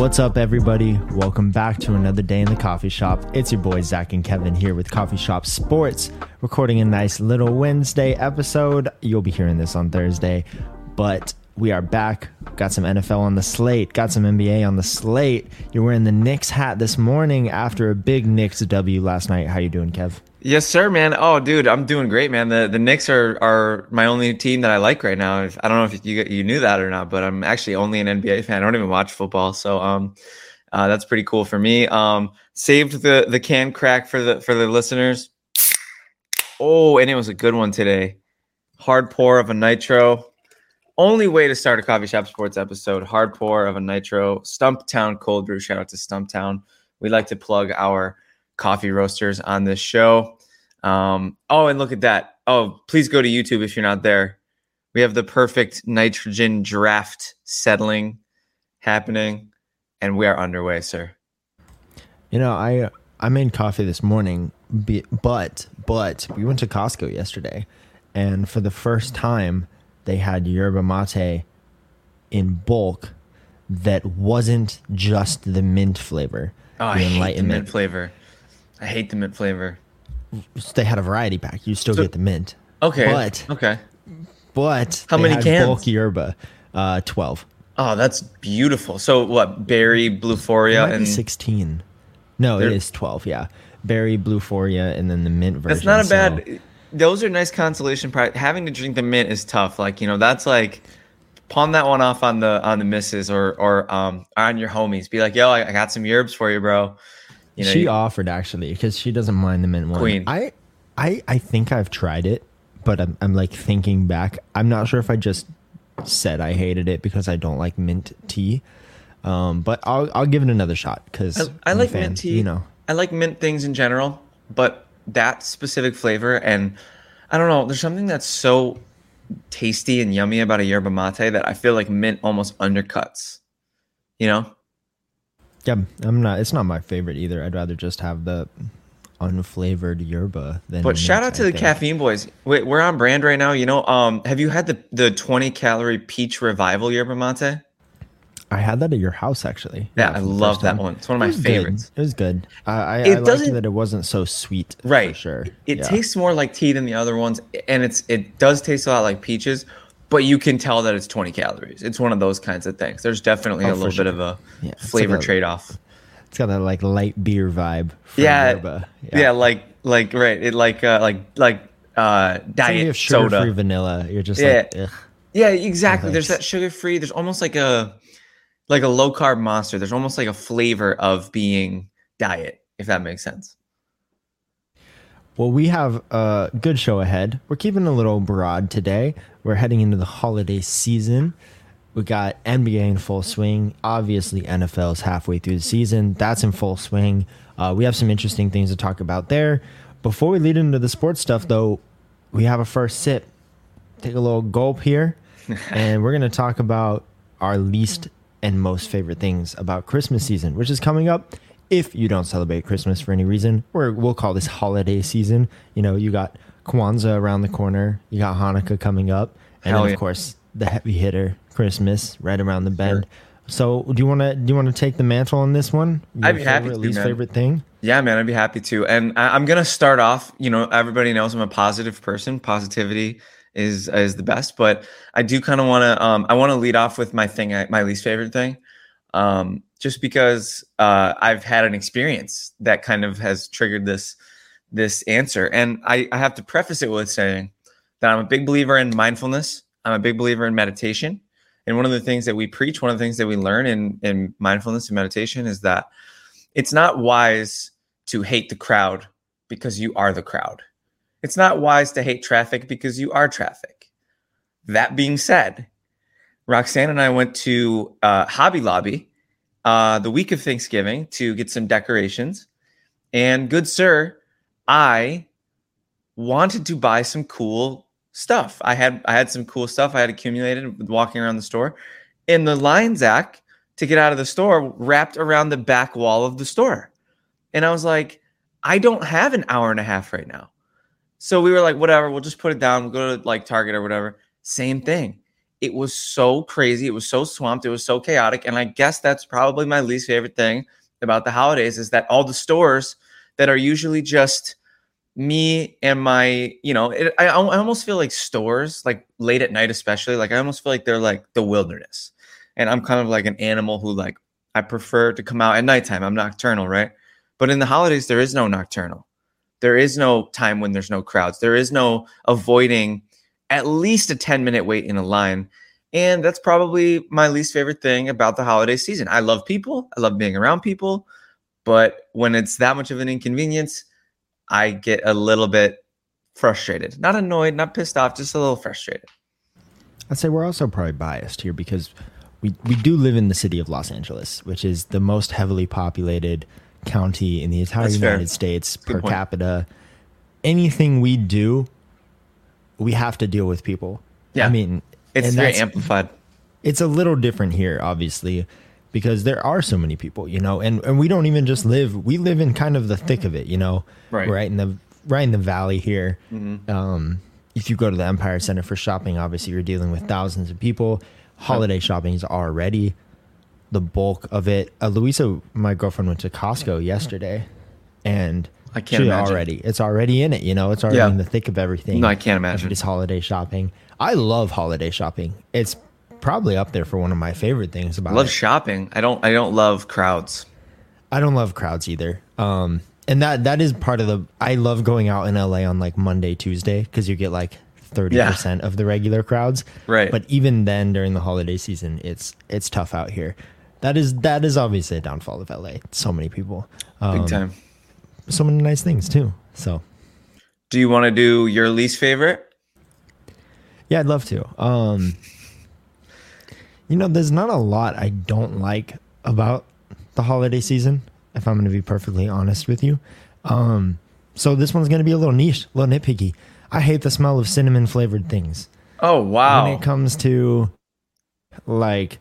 What's up, everybody? Welcome back to another day in the coffee shop. It's your boys, Zach and Kevin, here with Coffee Shop Sports, recording a nice little Wednesday episode. You'll be hearing this on Thursday, but we are back. Got some NFL on the slate, got some NBA on the slate. You're wearing the Knicks hat this morning after a big Knicks W last night. How you doing, Kev? Yes, sir, man. Oh, dude, I'm doing great, man. The the Knicks are are my only team that I like right now. I don't know if you you knew that or not, but I'm actually only an NBA fan. I don't even watch football, so um, uh, that's pretty cool for me. Um, saved the the can crack for the for the listeners. Oh, and it was a good one today. Hard pour of a nitro. Only way to start a coffee shop sports episode. Hard pour of a nitro. Stumptown cold brew. Shout out to Stumptown. We like to plug our coffee roasters on this show. Um, oh, and look at that. Oh, please go to YouTube if you're not there. We have the perfect nitrogen draft settling happening, and we are underway, sir. You know, I I made coffee this morning, but but we went to Costco yesterday, and for the first time, they had yerba mate in bulk that wasn't just the mint flavor. Oh, the I hate the mint flavor. I hate the mint flavor. They had a variety pack. You still so, get the mint. Okay. But okay. But how many cans? Bulk yerba, uh, twelve. Oh, that's beautiful. So what? Berry, Bluephoria, and sixteen. No, it is twelve. Yeah, berry, Bluephoria, and then the mint version. That's not a bad. So. Those are nice consolation prize. Having to drink the mint is tough. Like you know, that's like pawn that one off on the on the misses or or um on your homies. Be like, yo, I, I got some yerbs for you, bro. You know, she you, offered actually because she doesn't mind the mint one. Queen. I, I, I think I've tried it, but I'm, I'm like thinking back. I'm not sure if I just said I hated it because I don't like mint tea. Um, but I'll I'll give it another shot because I, I like fan, mint tea. You know, I like mint things in general, but that specific flavor and I don't know. There's something that's so tasty and yummy about a yerba mate that I feel like mint almost undercuts. You know. Yeah, I'm not. It's not my favorite either. I'd rather just have the unflavored yerba than. But shout out to the caffeine boys. Wait, we're on brand right now. You know, um, have you had the the 20 calorie peach revival yerba mate? I had that at your house actually. Yeah, I love that one. It's one of my favorites. Good. It was good. I, I, it I liked that it wasn't so sweet. Right. sure. It yeah. tastes more like tea than the other ones, and it's it does taste a lot like peaches, but you can tell that it's 20 calories. It's one of those kinds of things. There's definitely oh, a little sure. bit of a yeah, flavor like trade off. It's got that like light beer vibe. Yeah, yeah, yeah, like like right, it like uh, like like uh, diet soda, free vanilla. You're just yeah, like, yeah, exactly. There's that sugar free. There's almost like a like a low carb monster. There's almost like a flavor of being diet, if that makes sense. Well, we have a good show ahead. We're keeping a little broad today. We're heading into the holiday season. We got NBA in full swing. Obviously, NFL is halfway through the season. That's in full swing. Uh, we have some interesting things to talk about there. Before we lead into the sports stuff, though, we have a first sip. Take a little gulp here, and we're going to talk about our least and most favorite things about Christmas season, which is coming up if you don't celebrate Christmas for any reason, or we'll call this holiday season. You know, you got Kwanzaa around the corner, you got Hanukkah coming up, and then, yeah. of course, the heavy hitter, Christmas, right around the bend. Sure. So, do you want to do you want to take the mantle on this one? Your I'd be favorite, happy to. Least man. favorite thing? Yeah, man, I'd be happy to. And I, am gonna start off. You know, everybody knows I'm a positive person. Positivity is is the best, but I do kind of want to. Um, I want to lead off with my thing, my least favorite thing. Um, just because uh, I've had an experience that kind of has triggered this this answer. And I, I have to preface it with saying that I'm a big believer in mindfulness. I'm a big believer in meditation. And one of the things that we preach, one of the things that we learn in, in mindfulness and meditation is that it's not wise to hate the crowd because you are the crowd. It's not wise to hate traffic because you are traffic. That being said, Roxanne and I went to uh, Hobby Lobby uh, the week of Thanksgiving to get some decorations. And good sir, I wanted to buy some cool stuff. I had I had some cool stuff I had accumulated walking around the store. And the line Zach to get out of the store wrapped around the back wall of the store. And I was like, I don't have an hour and a half right now. So we were like, whatever, we'll just put it down. We'll go to like Target or whatever. Same thing. it was so crazy. It was so swamped. It was so chaotic. And I guess that's probably my least favorite thing about the holidays is that all the stores that are usually just me and my, you know, it, I, I almost feel like stores, like late at night, especially, like I almost feel like they're like the wilderness. And I'm kind of like an animal who, like, I prefer to come out at nighttime. I'm nocturnal, right? But in the holidays, there is no nocturnal. There is no time when there's no crowds. There is no avoiding at least a 10 minute wait in a line. And that's probably my least favorite thing about the holiday season. I love people, I love being around people. But when it's that much of an inconvenience, I get a little bit frustrated. Not annoyed, not pissed off, just a little frustrated. I'd say we're also probably biased here because we, we do live in the city of Los Angeles, which is the most heavily populated county in the entire That's United fair. States Good per point. capita. Anything we do, we have to deal with people. Yeah. I mean, It's very amplified. it's a little different here, obviously, because there are so many people, you know, and, and we don't even just live, we live in kind of the thick of it, you know, Right. Right in the, right in the valley here. Mm-hmm. Um, if you go to the Empire Center for shopping, obviously you're dealing with thousands of people. Holiday shopping is already the bulk of it. Uh, Louisa, my girlfriend, went to Costco yesterday, and I can't she imagine. already it's already in it. You know, it's already Yeah. in the thick of everything. No, I can't imagine. It's holiday shopping. I love holiday shopping. It's probably up there for one of my favorite things about I love it. shopping. I don't I don't love crowds. I don't love crowds either. Um, and that that is part of the. I love going out in LA on like Monday, Tuesday because you get like thirty percent of the regular crowds. Right. But even then, during the holiday season, it's it's tough out here. That is that is obviously a downfall of LA. So many people, Big um, time. so many nice things too. So Do you want to do your least favorite? yeah, I'd love to. Um, you know, there's not a lot I don't like about the holiday season. If I'm going to be perfectly honest with you, um, so this one's going to be a little niche, a little nitpicky. I hate the smell of cinnamon flavored things. Oh wow. when it comes to like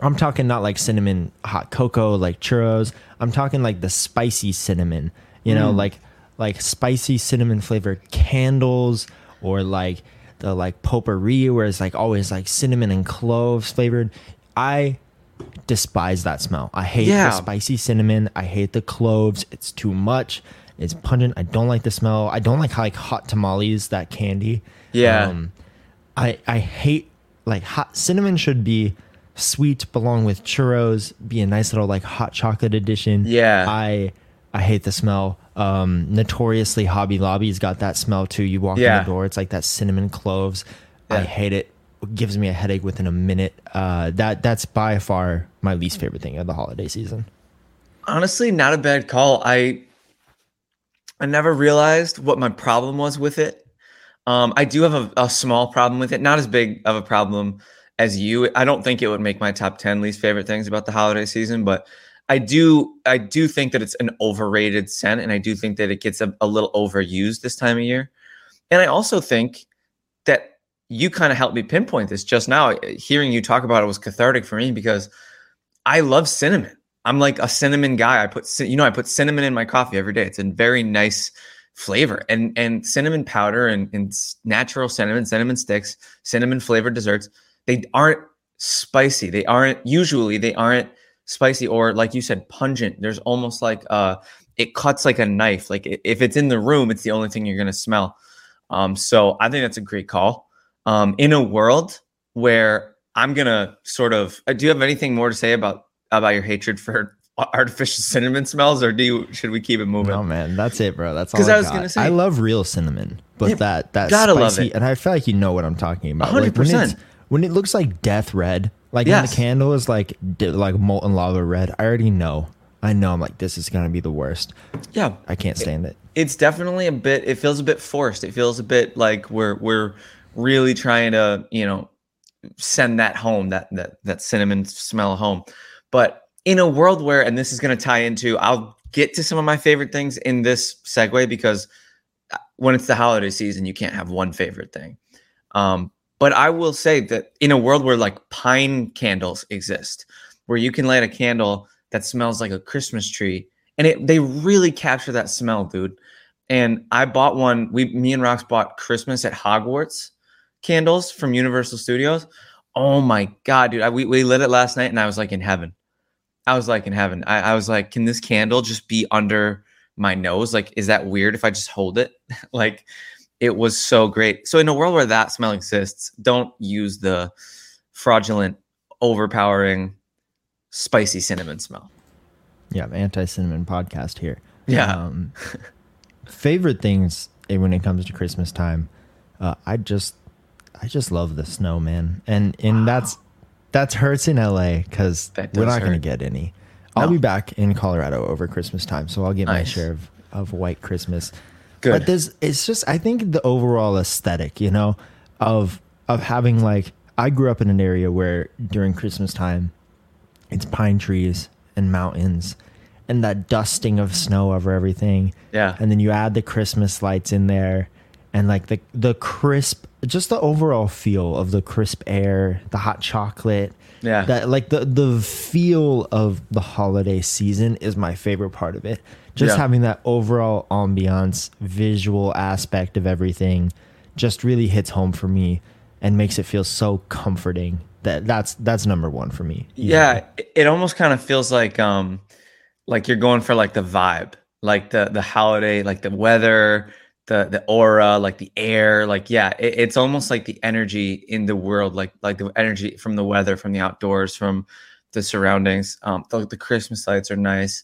I'm talking not like cinnamon hot cocoa like churros. I'm talking like the spicy cinnamon. You know, like like spicy cinnamon flavored candles or like the like potpourri where it's like always like cinnamon and cloves flavored. I despise that smell. I hate Yeah. the spicy cinnamon. I hate the cloves. It's too much. It's pungent. I don't like the smell. I don't like like hot tamales, that candy. Yeah. Um, I I hate like hot cinnamon should be sweet, belong with churros, be a nice little like hot chocolate addition. Yeah. I I hate the smell. Um, notoriously, Hobby Lobby's got that smell too. You walk in the door, it's like that cinnamon cloves. I hate it. It gives me a headache within a minute. Uh, that that's by far my least favorite thing of the holiday season. Honestly, not a bad call. I I never realized what my problem was with it. Um, I do have a, a small problem with it, not as big of a problem as you. I don't think it would make my top 10 least favorite things about the holiday season, but I do I do think that it's an overrated scent and I do think that it gets a, a little overused this time of year. And I also think that you kind of helped me pinpoint this just now. Hearing you talk about it was cathartic for me because I love cinnamon. I'm like a cinnamon guy. I put you know I put cinnamon in my coffee every day. It's a very nice flavor and and cinnamon powder and, and natural cinnamon, cinnamon sticks, cinnamon flavored desserts. They aren't spicy. They aren't usually they aren't spicy or like you said pungent. There's almost like uh it cuts like a knife. Like if it's in the room, it's the only thing you're gonna smell. Um, so I think that's a great call. Um, in a world where I'm gonna sort of, uh, do you have anything more to say about about your hatred for artificial cinnamon smells, or do you should we keep it moving? No man, that's it, bro. That's all. I, I was got. gonna say- I love real cinnamon, but Yeah, that that gotta love spicy, it. and I feel like you know what I'm talking about. Like 100%. it's when it looks like death red, like when the candle is like like molten lava red. I already know. I know. I'm like, this is gonna be the worst. Yeah, I can't stand it. it's definitely a bit. It feels a bit forced. It feels a bit like we're we're really trying to you know send that home that that that cinnamon smell home. But in a world where, and this is to tie into, I'll get to some of my favorite things in this segue because uh, when it's the holiday season, you can't have one favorite thing. Um, but I will say that in a world where like pine candles exist, where you can light a candle that smells like a Christmas tree, and it they really capture that smell, dude. And I bought one. We, me and Rox bought Christmas at Hogwarts candles from Universal Studios. Oh my god, dude! I, we we lit it last night, and I was like in heaven. I was like in heaven. I, I was like, can this candle just be under my nose? Like, is that weird if I just hold it? like, it was so great. So in a world where that smell exists, don't use the fraudulent, overpowering, spicy cinnamon smell. Yeah, anti cinnamon podcast here. Yeah. Um, favorite things when it comes to Christmas time, uh, I just, I just love the snow, man, and and Wow. that's that's hurts in LA because we're not going to get any. I'll No. be back in Colorado over Christmas time, so I'll get my share of, of white Christmas. Good. But there's it's just I think the overall aesthetic, you know, of of having like I grew up in an area where during Christmas time it's pine trees and mountains and that dusting of snow over everything. Yeah. And then you add the Christmas lights in there and like the the crisp just the overall feel of the crisp air, the hot chocolate. Yeah. That like the the feel of the holiday season is my favorite part of it. Just Yeah. having that overall ambiance, visual aspect of everything just really hits home for me and makes it feel so comforting. That that's that's number 1 for me. yeah it- it almost kind of feels like um like you're going for like the vibe like the the holiday like the weather the the aura like the air like yeah it, it's almost like the energy in the world like like the energy from the weather from the outdoors from the surroundings um the, the christmas lights are nice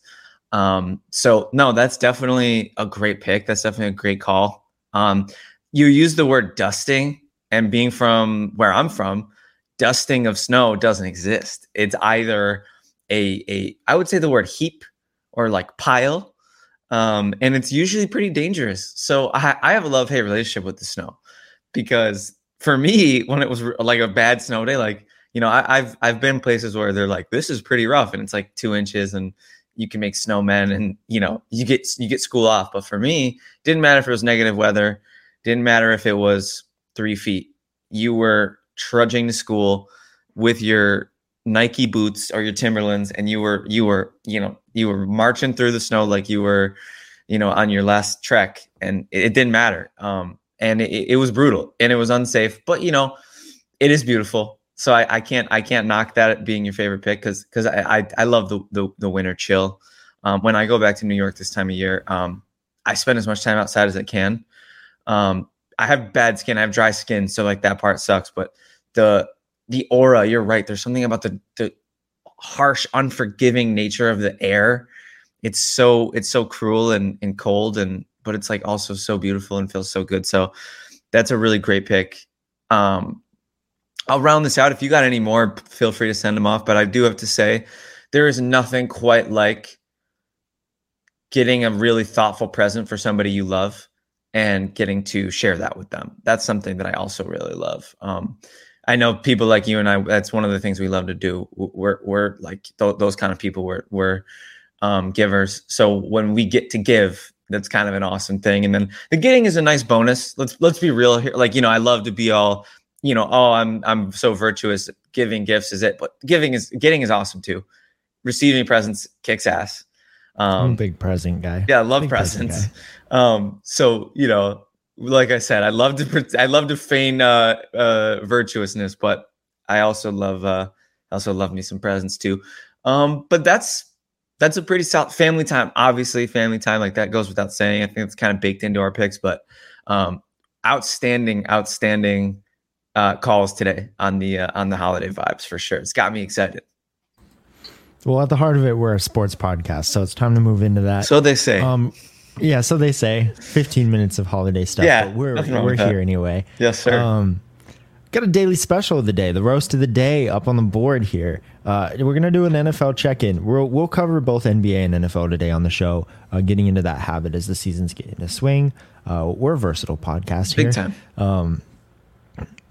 um so no that's definitely a great pick that's definitely a great call um you use the word dusting and being from where i'm from dusting of snow doesn't exist. It's either a a I would say the word heap or like pile. Um, and it's usually pretty dangerous. So I, I have a love hate relationship with the snow because for me, when it was like a bad snow day, like you know, I, I've I've been places where they're like, this is pretty rough, and it's like two inches, and you can make snowmen, and you know, you get you get school off. But for me, didn't matter if it was negative weather, didn't matter if it was three feet. You were trudging to school with your Nike boots or your Timberlands, and you were you were you know you were marching through the snow like you were you know on your last trek, and it, it didn't matter. Um, and it, it was brutal and it was unsafe, but you know it is beautiful. So I, I can't I can't knock that being your favorite pick because because I, I I love the the, the winter chill. Um, when I go back to New York this time of year, um, I spend as much time outside as I can. Um, I have bad skin. I have dry skin, so like that part sucks. But the the aura, you're right. There's something about the the harsh, unforgiving nature of the air. It's so it's so cruel and and cold, and but it's like also so beautiful and feels so good. So that's a really great pick. Um, I'll round this out. If you got any more, feel free to send them off. But I do have to say, there is nothing quite like getting a really thoughtful present for somebody you love and getting to share that with them. That's something that I also really love. Um, I know people like you and I. That's one of the things we love to do. We're we're like th- those kind of people. We're we're um, givers. So when we get to give, that's kind of an awesome thing. And then the getting is a nice bonus. Let's let's be real here. Like you know, I love to be all you know. Oh, I'm I'm so virtuous. Giving gifts is it, but giving is getting is awesome too. Receiving presents kicks ass. I'm a Um, big present guy. yeah, I love Big presents. Um, so you know, like I said, I love to I love to feign uh, uh, virtuousness, but I also love uh, I also love me some presents too. Um, but that's that's a pretty solid family time. Obviously, family time like that goes without saying. I think it's kind of baked into our picks, but um, outstanding, outstanding uh, calls today on the uh, on the holiday vibes for sure. It's got me excited. Well, at the heart of it, we're a sports podcast, so it's time to move into that. So they say. um, yeah, so they say 15 minutes of holiday stuff. Yeah, but we're we're here anyway. yes, sir. Um, got a daily special of the day, the roast of the day, up on the board here. Uh, we're gonna do an NFL check-in. We'll we'll cover both NBA and NFL today on the show. Uh, getting into that habit as the seasons get into swing. Uh, we're a versatile podcast here. Big time.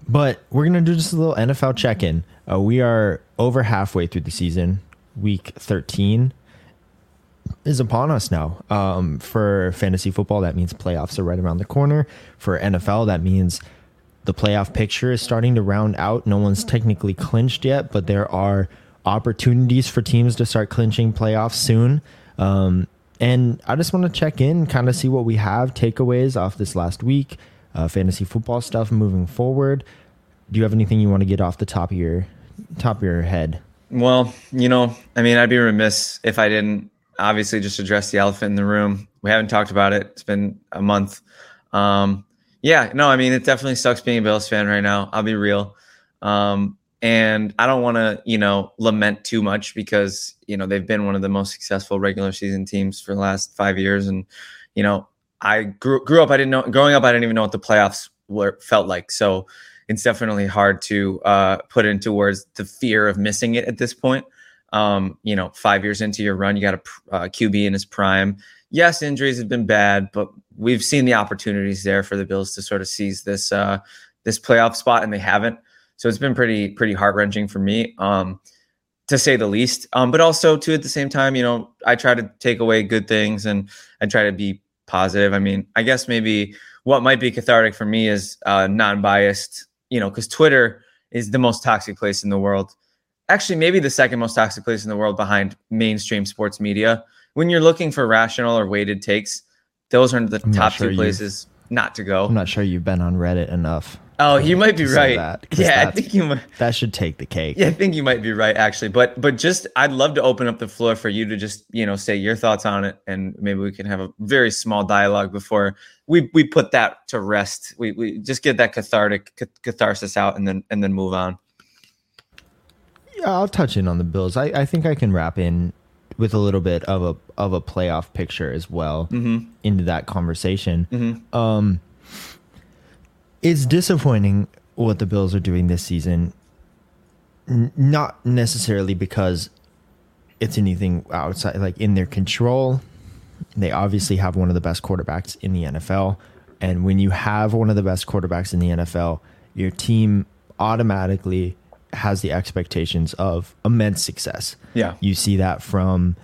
But we're gonna do just a little NFL check-in. Uh, we are over halfway through the season. Week 13 is upon us now. Um, for fantasy football, that means playoffs are right around the corner. For NFL, that means the playoff picture is starting to round out. No one's technically clinched yet, but there are opportunities for teams to start clinching playoffs soon. Um, and I just want to check in, kind of see what we have, takeaways off this last week, uh, fantasy football stuff moving forward. do you have anything you want to get off the top of your top of your head? Well, you know, I mean, I'd be remiss if I didn't obviously just address the elephant in the room. We haven't talked about it. It's been a month. Um, yeah, no, I mean, it definitely sucks being a Bills fan right now. I'll be real. Um, and I don't want to, you know, lament too much because, you know, they've been one of the most successful regular season teams for the last five years. And, you know, I grew, grew up, I didn't know, growing up, I didn't even know what the playoffs were felt like. So it's definitely hard to uh, put into words the fear of missing it at this point. Um, you know, five years into your run, you got a uh, QB in his prime. Yes, injuries have been bad, but we've seen the opportunities there for the Bills to sort of seize this uh, this playoff spot, and they haven't. So it's been pretty pretty heart wrenching for me, um, to say the least. Um, but also too at the same time, you know, I try to take away good things and I try to be positive. I mean, I guess maybe what might be cathartic for me is uh, non-biased. You know, because Twitter is the most toxic place in the world. Actually, maybe the second most toxic place in the world behind mainstream sports media. When you're looking for rational or weighted takes, those are the I'm top sure two places not to go. I'm not sure you've been on Reddit enough. Oh, you might be right. that, yeah, I think you might. That should take the cake. Yeah, I think you might be right actually. But but just I'd love to open up the floor for you to just, you know, say your thoughts on it and maybe we can have a very small dialogue before we we put that to rest. We we just get that cathartic cath- catharsis out and then and then move on. Yeah, I'll touch in on the Bills. I, I think I can wrap in with a little bit of a of a playoff picture as well Mhm. into that conversation. Mhm. Um, it's disappointing what the Bills are doing this season. N- not necessarily because it's anything outside, like in their control. They obviously have one of the best quarterbacks in the NFL. And when you have one of the best quarterbacks in the NFL, your team automatically has the expectations of immense success. Yeah. You see that from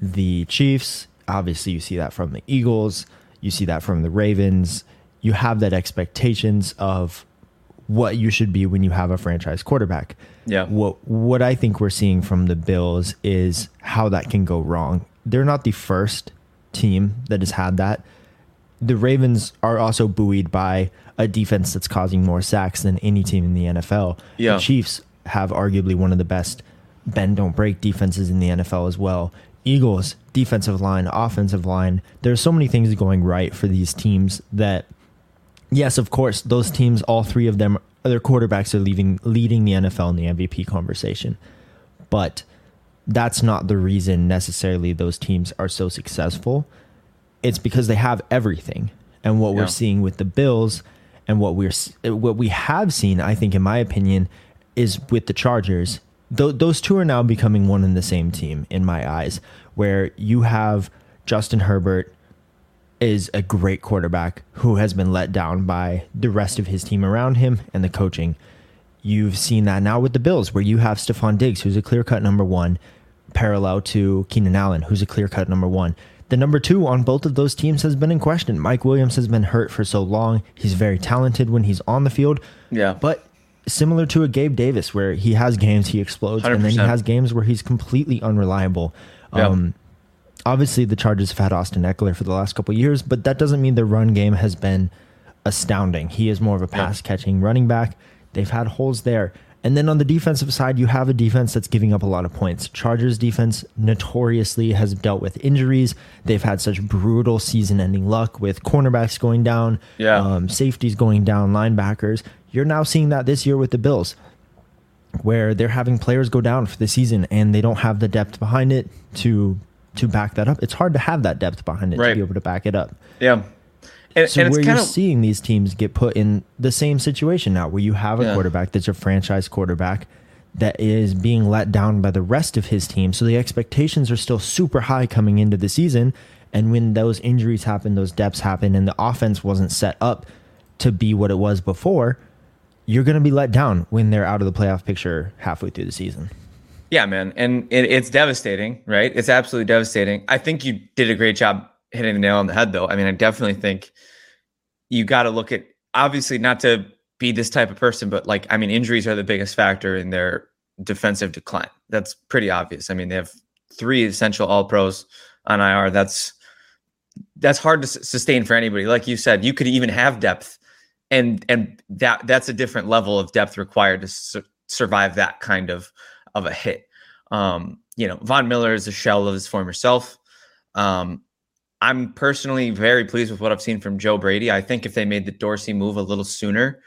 the Chiefs. Obviously, you see that from the Eagles. You see that from the Ravens. You have that expectations of what you should be when you have a franchise quarterback. Yeah. What what I think we're seeing from the Bills is how that can go wrong. They're not the first team that has had that. The Ravens are also buoyed by a defense that's causing more sacks than any team in the NFL. Yeah. The Chiefs have arguably one of the best bend don't break defenses in the NFL as well. Eagles, defensive line, offensive line. There's so many things going right for these teams that yes, of course, those teams, all three of them, their quarterbacks are leaving, leading the NFL in the MVP conversation. But that's not the reason necessarily those teams are so successful. It's because they have everything. And what Yeah. we're seeing with the Bills and what we're what we have seen, I think, in my opinion, is with the Chargers. Th- those two are now becoming one and the same team in my eyes, where you have Justin Herbert is a great quarterback who has been let down by the rest of his team around him and the coaching. You've seen that now with the Bills, where you have Stefon Diggs, who's a clear cut number one, parallel to Keenan Allen, who's a clear cut number one. The number two on both of those teams has been in question. Mike Williams has been hurt for so long. He's very talented when he's on the field. Yeah. But similar to a Gabe Davis, where he has games he explodes, and then he has games where he's completely unreliable. Yeah. Um, obviously, the Chargers have had Austin Ekeler for the last couple of years, but that doesn't mean the run game has been astounding. He is more of a pass catching running back. They've had holes there. And then on the defensive side, you have a defense that's giving up a lot of points. Chargers defense notoriously has dealt with injuries. They've had such brutal season ending luck with cornerbacks going down, Yeah. um, safeties going down, linebackers. You're now seeing that this year with the Bills, where they're having players go down for the season and they don't have the depth behind it to to back that up. It's hard to have that depth behind it to be able to back it up. Yeah. And, So and where it's you're of seeing these teams get put in the same situation now, where you have a Yeah. quarterback that's a franchise quarterback that is being let down by the rest of his team. So the expectations are still super high coming into the season. And when those injuries happen, those depths happen, and the offense wasn't set up to be what it was before, you're going to be let down when they're out of the playoff picture halfway through the season. Yeah, man, and it, it's devastating, right? It's absolutely devastating. I think you did a great job hitting the nail on the head, though. I mean, I definitely think you got to look at obviously not to be this type of person, but like, I mean, injuries are the biggest factor in their defensive decline. That's pretty obvious. I mean, they have three essential All Pros on IR. That's that's hard to sustain for anybody. Like you said, you could even have depth and and that that's a different level of depth required to su- survive that kind of of a hit. Um, you know, Von Miller is a shell of his former self. Um, I'm personally very pleased with what I've seen from Joe Brady. I think if they made the Dorsey move a little sooner,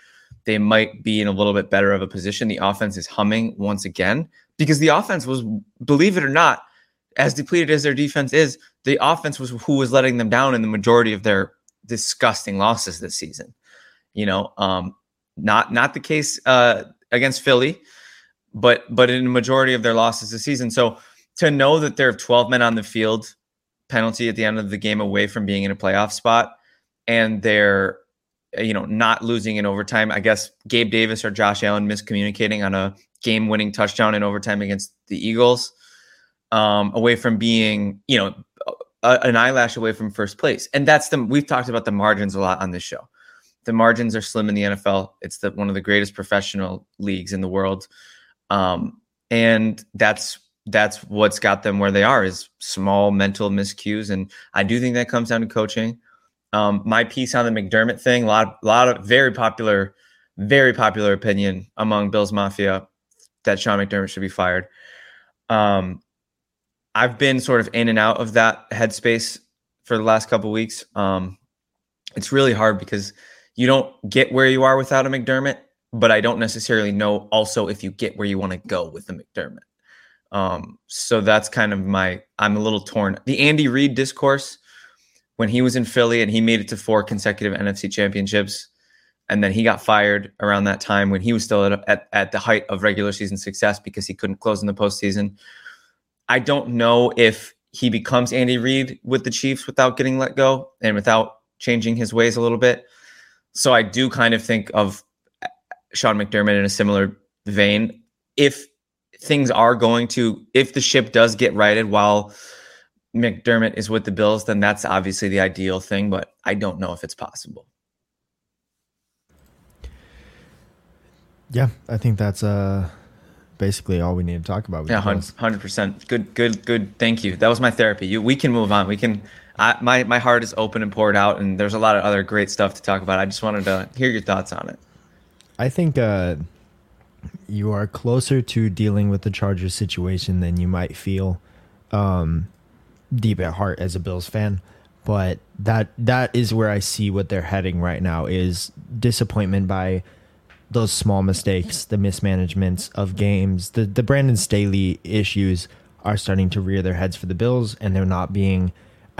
they might be in a little bit better of a position. The offense is humming once again because the offense was, believe it or not, as depleted as their defense is, the offense was who was letting them down in the majority of their disgusting losses this season. You know, um, not not the case uh, against Philly, but but in the majority of their losses this season. So to know that there are 12 men on the field, penalty at the end of the game away from being in a playoff spot, and they're you know not losing in overtime. I guess Gabe Davis or Josh Allen miscommunicating on a game-winning touchdown in overtime against the Eagles, um, away from being you know a, an eyelash away from first place. And that's the we've talked about the margins a lot on this show. The margins are slim in the NFL. It's the one of the greatest professional leagues in the world. Um, and that's that's what's got them where they are is small mental miscues. And I do think that comes down to coaching. Um, my piece on the McDermott thing, a lot, a lot of very popular, very popular opinion among Bills Mafia that Sean McDermott should be fired. Um, I've been sort of in and out of that headspace for the last couple weeks. Um, it's really hard because you don't get where you are without a McDermott, but I don't necessarily know also if you get where you want to go with the McDermott. Um, so that's kind of my I'm a little torn. The Andy Reid discourse when he was in Philly and he made it to four consecutive NFC championships, and then he got fired around that time when he was still at, at, at the height of regular season success because he couldn't close in the postseason. I don't know if he becomes Andy Reid with the Chiefs without getting let go and without changing his ways a little bit. So I do kind of think of Sean McDermott in a similar vein. If things are going to, if the ship does get righted while McDermott is with the Bills, then that's obviously the ideal thing, but I don't know if it's possible. Yeah, I think that's uh basically all we need to talk about. Yeah, hundred percent. Good, good, good. Thank you. That was my therapy. You, we can move on. We can. I, my my heart is open and poured out, and there's a lot of other great stuff to talk about. I just wanted to hear your thoughts on it. I think uh, you are closer to dealing with the Chargers situation than you might feel um, deep at heart as a Bills fan. But that that is where I see what they're heading right now is disappointment by those small mistakes, the mismanagements of games, the the Brandon Staley issues are starting to rear their heads for the Bills, and they're not being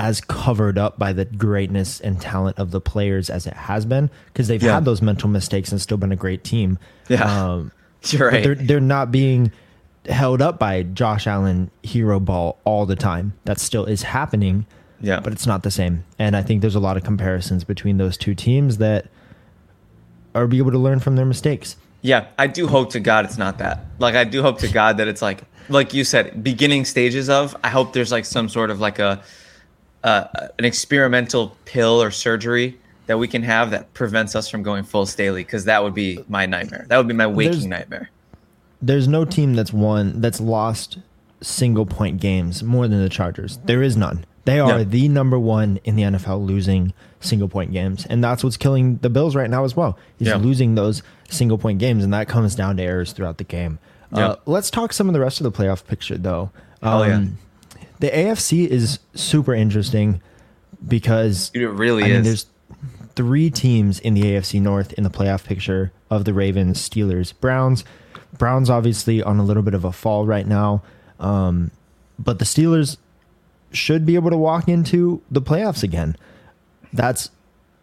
as covered up by the greatness and talent of the players as it has been because they've yeah. had those mental mistakes and still been a great team. Yeah, um, you're right. They're they're not being held up by Josh Allen hero ball all the time. That still is happening. Yeah, but it's not the same. And I think there's a lot of comparisons between those two teams that are be able to learn from their mistakes. Yeah, I do hope to God it's not that. Like I do hope to God that it's like like you said, beginning stages of. I hope there's like some sort of like a uh, an experimental pill or surgery that we can have that prevents us from going full Staley because that would be my nightmare. That would be my waking there's, nightmare. There's no team that's won that's lost single point games more than the Chargers. There is none. They are yeah. the number one in the NFL losing single point games. And that's what's killing the Bills right now as well. He's yeah. losing those single point games, and that comes down to errors throughout the game. Yeah. Uh, let's talk some of the rest of the playoff picture, though. Um, yeah. The AFC is super interesting because it really I is. Mean, there's three teams in the AFC North in the playoff picture of the Ravens, Steelers, Browns. Browns obviously on a little bit of a fall right now, um, but the Steelers should be able to walk into the playoffs again that's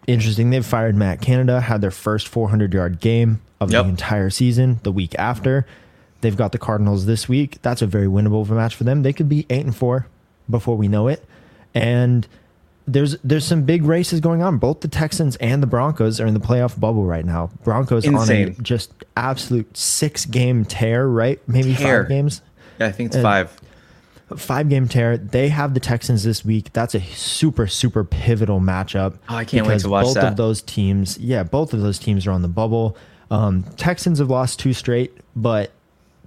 interesting. They've fired Matt Canada, had their first 400 yard game of yep. the entire season the week after. They've got the Cardinals this week. That's a very winnable match for them. They could be eight and four before we know it. And there's there's some big races going on. Both the Texans and the Broncos are in the playoff bubble right now. Broncos Insane. on a just absolute six game tear, right? Maybe tear. five games. Yeah, I think it's five five game tear. They have the Texans this week. That's a super super pivotal matchup. Oh, I can't wait to watch both that. Both of those teams, yeah, both of those teams are on the bubble. Um, Texans have lost two straight, but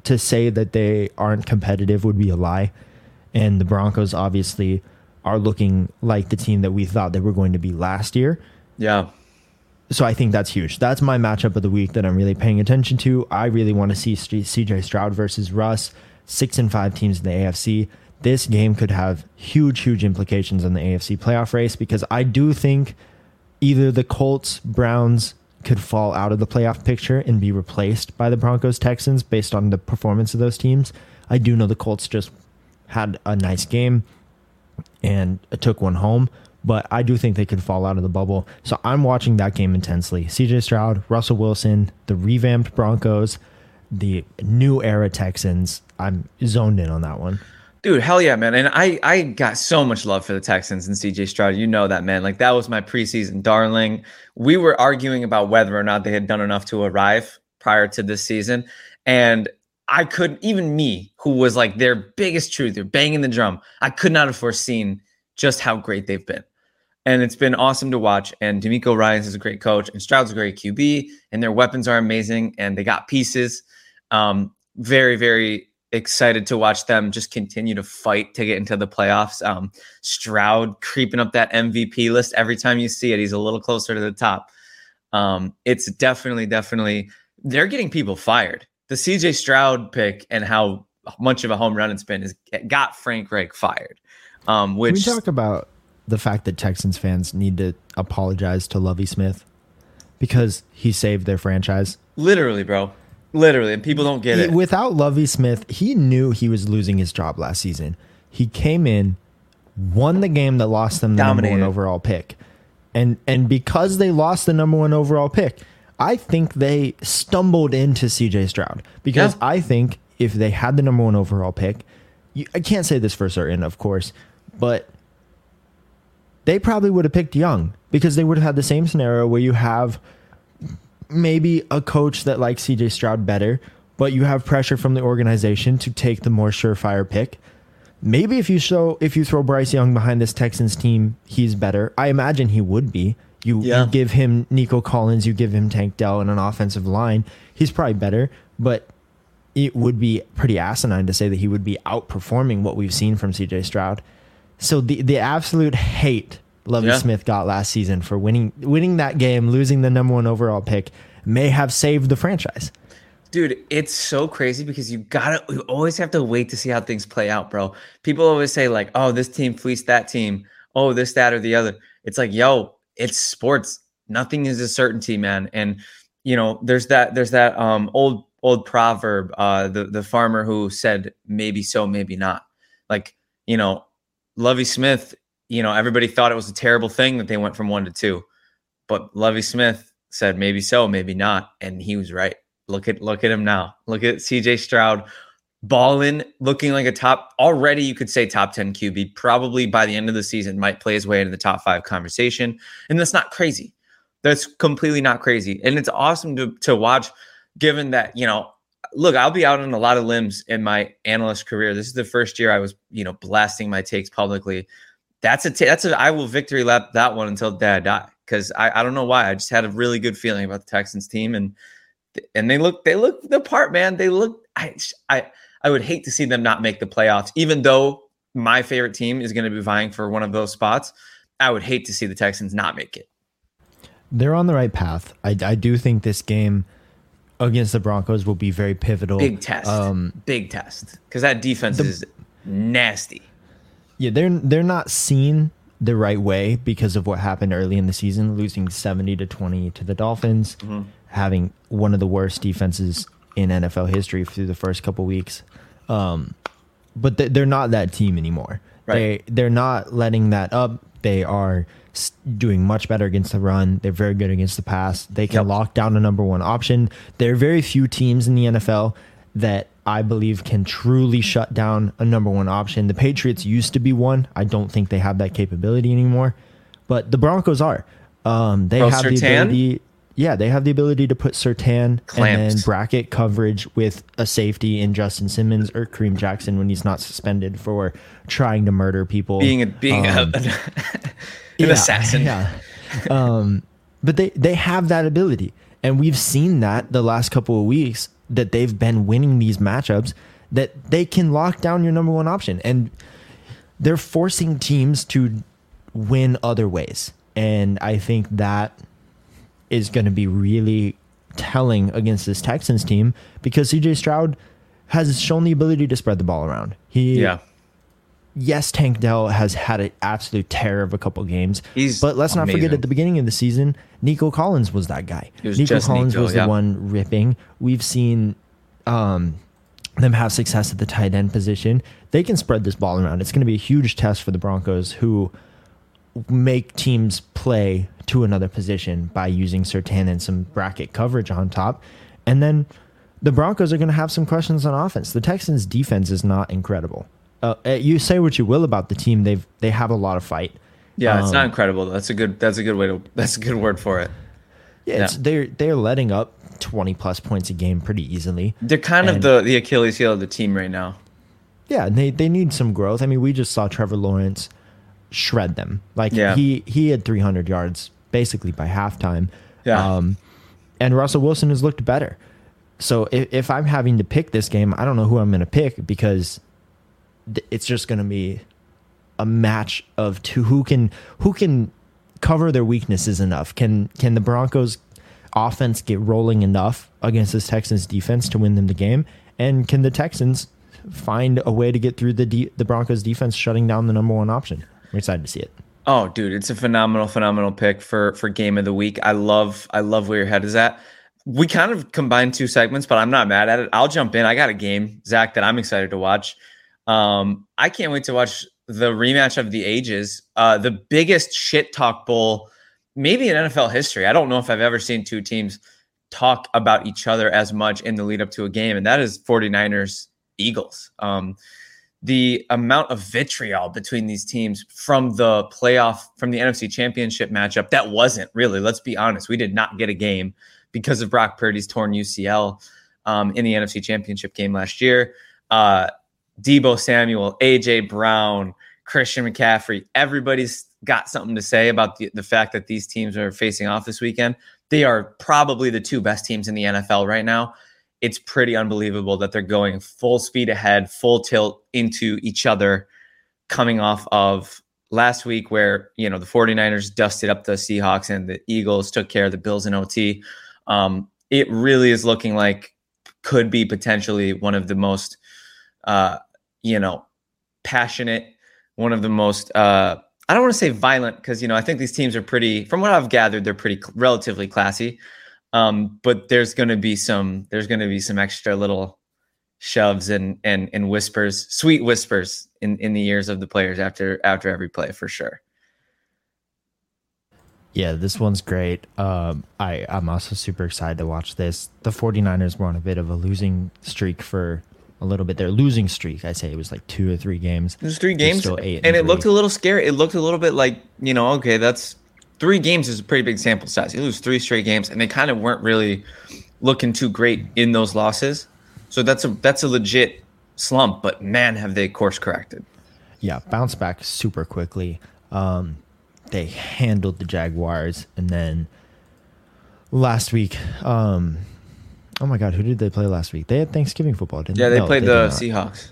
to say that they aren't competitive would be a lie. And the Broncos obviously are looking like the team that we thought they were going to be last year. Yeah. so I think that's huge. That's my matchup of the week that I'm really paying attention to. I really want to see CJ Stroud versus Russ, six and five teams in the AFC. This game could have huge, huge implications on the AFC playoff race because I do think either the Colts, Browns could fall out of the playoff picture and be replaced by the Broncos, Texans based on the performance of those teams. I do know the Colts just had a nice game and took one home but I do think they could fall out of the bubble. So I'm watching that game intensely. CJ Stroud, Russell Wilson, the revamped Broncos, the new era Texans. I'm zoned in on that one. Dude, hell yeah, man. And I I got so much love for the Texans and CJ Stroud. You know that, man. Like that was my preseason darling. We were arguing about whether or not they had done enough to arrive prior to this season. And I couldn't, even me, who was like their biggest truth, they're banging the drum, I could not have foreseen just how great they've been and it's been awesome to watch. And DeMeco Ryans is a great coach, and Stroud's a great QB, and their weapons are amazing, and they got pieces. Um, very, very excited to watch them just continue to fight to get into the playoffs. Um, Stroud creeping up that MVP list every time you see it. He's a little closer to the top. Um, it's definitely, definitely, they're getting people fired. The CJ Stroud pick and how much of a home run it's been is got Frank Reich fired. Um, which Can we talk about the fact that Texans fans need to apologize to Lovie Smith because he saved their franchise. Literally, bro. Literally, and people don't get he, it. Without Lovie Smith, he knew he was losing his job last season. He came in, won the game that lost them the Dominated. number one overall pick, and and because they lost the number one overall pick, I think they stumbled into C.J. Stroud because yeah. I think if they had the number one overall pick, you, I can't say this for certain, of course, but they probably would have picked Young because they would have had the same scenario where you have maybe a coach that likes CJ Stroud better, but you have pressure from the organization to take the more surefire pick. Maybe if you show if you throw Bryce Young behind this Texans team, he's better. I imagine he would be. You, yeah. you give him Nico Collins, you give him Tank Dell and an offensive line, he's probably better, but it would be pretty asinine to say that he would be outperforming what we've seen from CJ Stroud. So the the absolute hate Lovie yeah. Smith got last season for winning winning that game, losing the number one overall pick, may have saved the franchise. Dude, it's so crazy because you gotta you always have to wait to see how things play out, bro. People always say, like, oh, this team fleeced that team, oh, this, that, or the other. It's like, yo, it's sports. Nothing is a certainty, man. And you know, there's that there's that um old old proverb, uh, the the farmer who said, maybe so, maybe not. Like, you know, Lovie Smith, you know, everybody thought it was a terrible thing that they went from one to two, but Lovie Smith said maybe so, maybe not, and he was right. Look at look at him now. Look at C.J. Stroud balling, looking like a top already. You could say top ten QB. Probably by the end of the season, might play his way into the top five conversation, and that's not crazy. That's completely not crazy, and it's awesome to to watch. Given that you know look, I'll be out on a lot of limbs in my analyst career. This is the first year I was, you know, blasting my takes publicly. That's a t- that's a I will victory lap that one until day I die because I, I don't know why I just had a really good feeling about the Texans team and and they look they look the part man they look I I I would hate to see them not make the playoffs even though my favorite team is going to be vying for one of those spots. I would hate to see the Texans not make it. They're on the right path. I, I do think this game against the Broncos will be very pivotal. Big test. Um, Big test because that defense the, is nasty. Yeah, they're they're not seen the right way because of what happened early in the season, losing seventy to twenty to the Dolphins, mm-hmm. having one of the worst defenses in NFL history through the first couple weeks. Um, but they're not that team anymore. Right. They they're not letting that up. They are doing much better against the run. They're very good against the pass. They can yep. lock down a number one option. There are very few teams in the NFL that I believe can truly shut down a number one option. The Patriots used to be one. I don't think they have that capability anymore, but the Broncos are. Um, they have Surtain? the ability. Yeah, they have the ability to put Surtain Clamped. and then bracket coverage with a safety in Justin Simmons or Kareem Jackson when he's not suspended for trying to murder people. Being a being um, a an yeah, assassin. Yeah. Um, but they they have that ability, and we've seen that the last couple of weeks that they've been winning these matchups. That they can lock down your number one option, and they're forcing teams to win other ways. And I think that is going to be really telling against this Texans team because CJ Stroud has shown the ability to spread the ball around. He Yeah. Yes, Tank Dell has had an absolute terror of a couple games. He's but let's not forget at the beginning of the season, Nico Collins was that guy. Was Nico Collins Nico, was yeah. the one ripping. We've seen um, them have success at the tight end position. They can spread this ball around. It's going to be a huge test for the Broncos, who make teams play to another position by using Sutton and some bracket coverage on top. And then the Broncos are going to have some questions on offense. The Texans' defense is not incredible. Uh, uh, you say what you will about the team, they've they have a lot of fight. Yeah, it's Um, not incredible. That's a good. That's a good way to. That's a good word for it. Yeah, it's, Yeah. they're they're letting up twenty plus points a game pretty easily. They're kind And- of the the Achilles heel of the team right now. Yeah, and they they need some growth. I mean, we just saw Trevor Lawrence shred them. Like Yeah. he he had 300 yards basically by halftime. Yeah. Um, and Russell Wilson has looked better. So if, if I'm having to pick this game, I don't know who I'm going to pick because it's just going to be a match of two who can who can cover their weaknesses enough. Can can the Broncos offense get rolling enough against this Texans defense to win them the game? And can the Texans find a way to get through the de- the Broncos defense shutting down the number one option? I'm excited to see it. Oh, dude, it's a phenomenal, phenomenal pick for for game of the week. I love, I love where your head is at. We kind of combined two segments, but I'm not mad at it. I'll jump in. I got a game, Zach, that I'm excited to watch. Um, I can't wait to watch the rematch of the ages, uh, the biggest shit talk bowl, maybe in NFL history. I don't know if I've ever seen two teams talk about each other as much in the lead up to a game, and that is 49ers Eagles. Um, the amount of vitriol between these teams from the playoff from the NFC championship matchup that wasn't really let's be honest we did not get a game because of Brock Purdy's torn UCL um, in the NFC championship game last year uh, Deebo Samuel AJ Brown Christian McCaffrey everybody's got something to say about the, the fact that these teams are facing off this weekend they are probably the two best teams in the NFL right now it's pretty unbelievable that they're going full speed ahead, full tilt into each other, coming off of last week where, you know, the 49ers dusted up the Seahawks and the Eagles took care of the Bills in OT. Um, it really is looking like could be potentially one of the most, uh, you know, passionate, one of the most, uh, I don't want to say violent because, you know, I think these teams are pretty, from what I've gathered, they're pretty relatively classy um, but there's going to be some there's going to be some extra little shoves and and and whispers sweet whispers in in the ears of the players after after every play for sure Yeah, this one's great. Um, I, I'm also super excited to watch this. The 49ers were on a bit of a losing streak for a little bit. Their losing streak, I say it was like two or three games. there's three games still eight and, it looked a little scary it looked a little bit like you know okay that's three games is a pretty big sample size you lose three straight games and they kind of weren't really looking too great in those losses so that's a that's a legit slump but man have they course corrected Yeah, bounce back super quickly. Um, they handled the Jaguars, and then last week, um, oh my God, who did they play last week? They had Thanksgiving football, didn't they? yeah they played the seahawks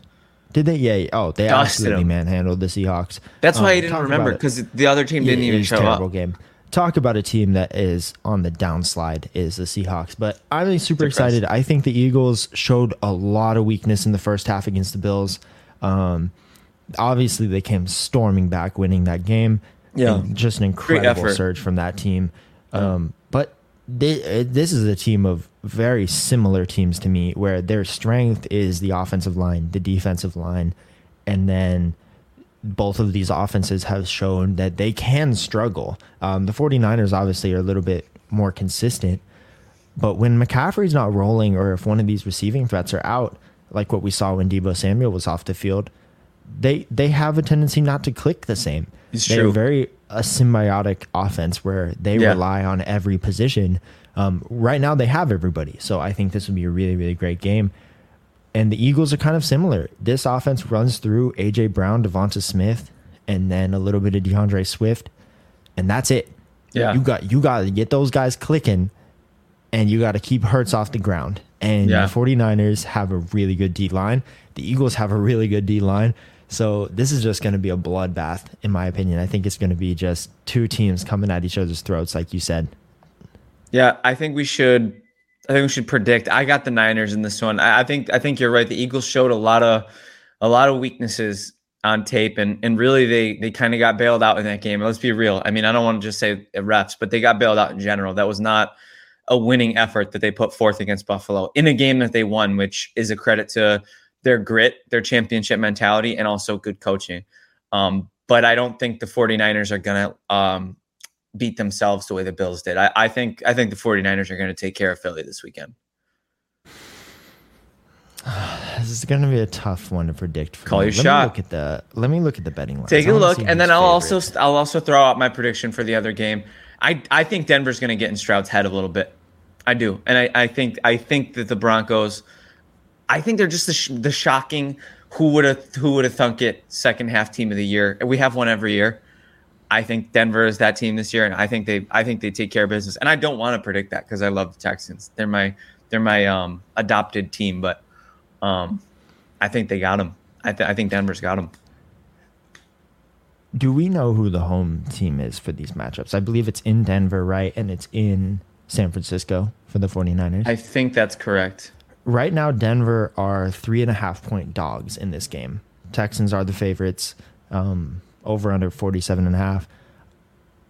Did they? Yeah. yeah. Oh, they Dusted absolutely them. manhandled the Seahawks. that's why Um, i didn't remember because the other team didn't Yeah, even show terrible up game. Talk about a team that is on the downslide is the Seahawks, but I'm super Depressed. excited. I think the Eagles showed a lot of weakness in the first half against the Bills. Um, obviously, they came storming back, winning that game. Yeah. And just an incredible surge from that team. Um, they, this is a team of very similar teams to me, where their strength is the offensive line, the defensive line, and then both of these offenses have shown that they can struggle. Um, the 49ers obviously are a little bit more consistent, but when McCaffrey's not rolling or if one of these receiving threats are out, like what we saw when Deebo Samuel was off the field, they they have a tendency not to click the same. It's They're true. very a symbiotic offense where they Yeah. rely on every position. Um, right now they have everybody, so I think this would be a really really great game. And the Eagles are kind of similar. This offense runs through AJ Brown, Devonta Smith, and then a little bit of D'Andre Swift, and that's it. Yeah. you got you got to get those guys clicking, and you got to keep Hurts off the ground. And Yeah. the 49ers have a really good D line. The Eagles have a really good D line. So this is just going to be a bloodbath, in my opinion. I think it's going to be just two teams coming at each other's throats, like you said. Yeah, I think we should. I think we should predict. I got the Niners in this one. I, I think. I think you're right. The Eagles showed a lot of, a lot of weaknesses on tape, and and really they they kind of got bailed out in that game. Let's be real. I mean, I don't want to just say refs, but they got bailed out in general. That was not a winning effort that they put forth against Buffalo in a game that they won, which is a credit to their grit, their championship mentality, and also good coaching. Um, but I don't think the 49ers are going to um, beat themselves the way the Bills did. I, I, think I think the 49ers are going to take care of Philly this weekend. This is going to be a tough one to predict. Call me. your let shot. Me look at the. Let me look at the betting line. Take a look, and then I'll also I'll also throw out my prediction for the other game. I I think Denver's going to get in Stroud's head a little bit. I do, and I, I think I think that the Broncos. I think they're just the, sh- the shocking. Who would have who would have thunk it? Second half team of the year. We have one every year. I think Denver is that team this year, and I think they I think they take care of business. And I don't want to predict that because I love the Texans. They're my they're my um, adopted team, but um, I think they got them. I, th- I think Denver's got them. Do we know who the home team is for these matchups? I believe it's in Denver, right? And it's in San Francisco for the 49ers. I think that's correct. Right now, Denver are three and a half point dogs in this game. Texans are the favorites, um, over under 47 and a half.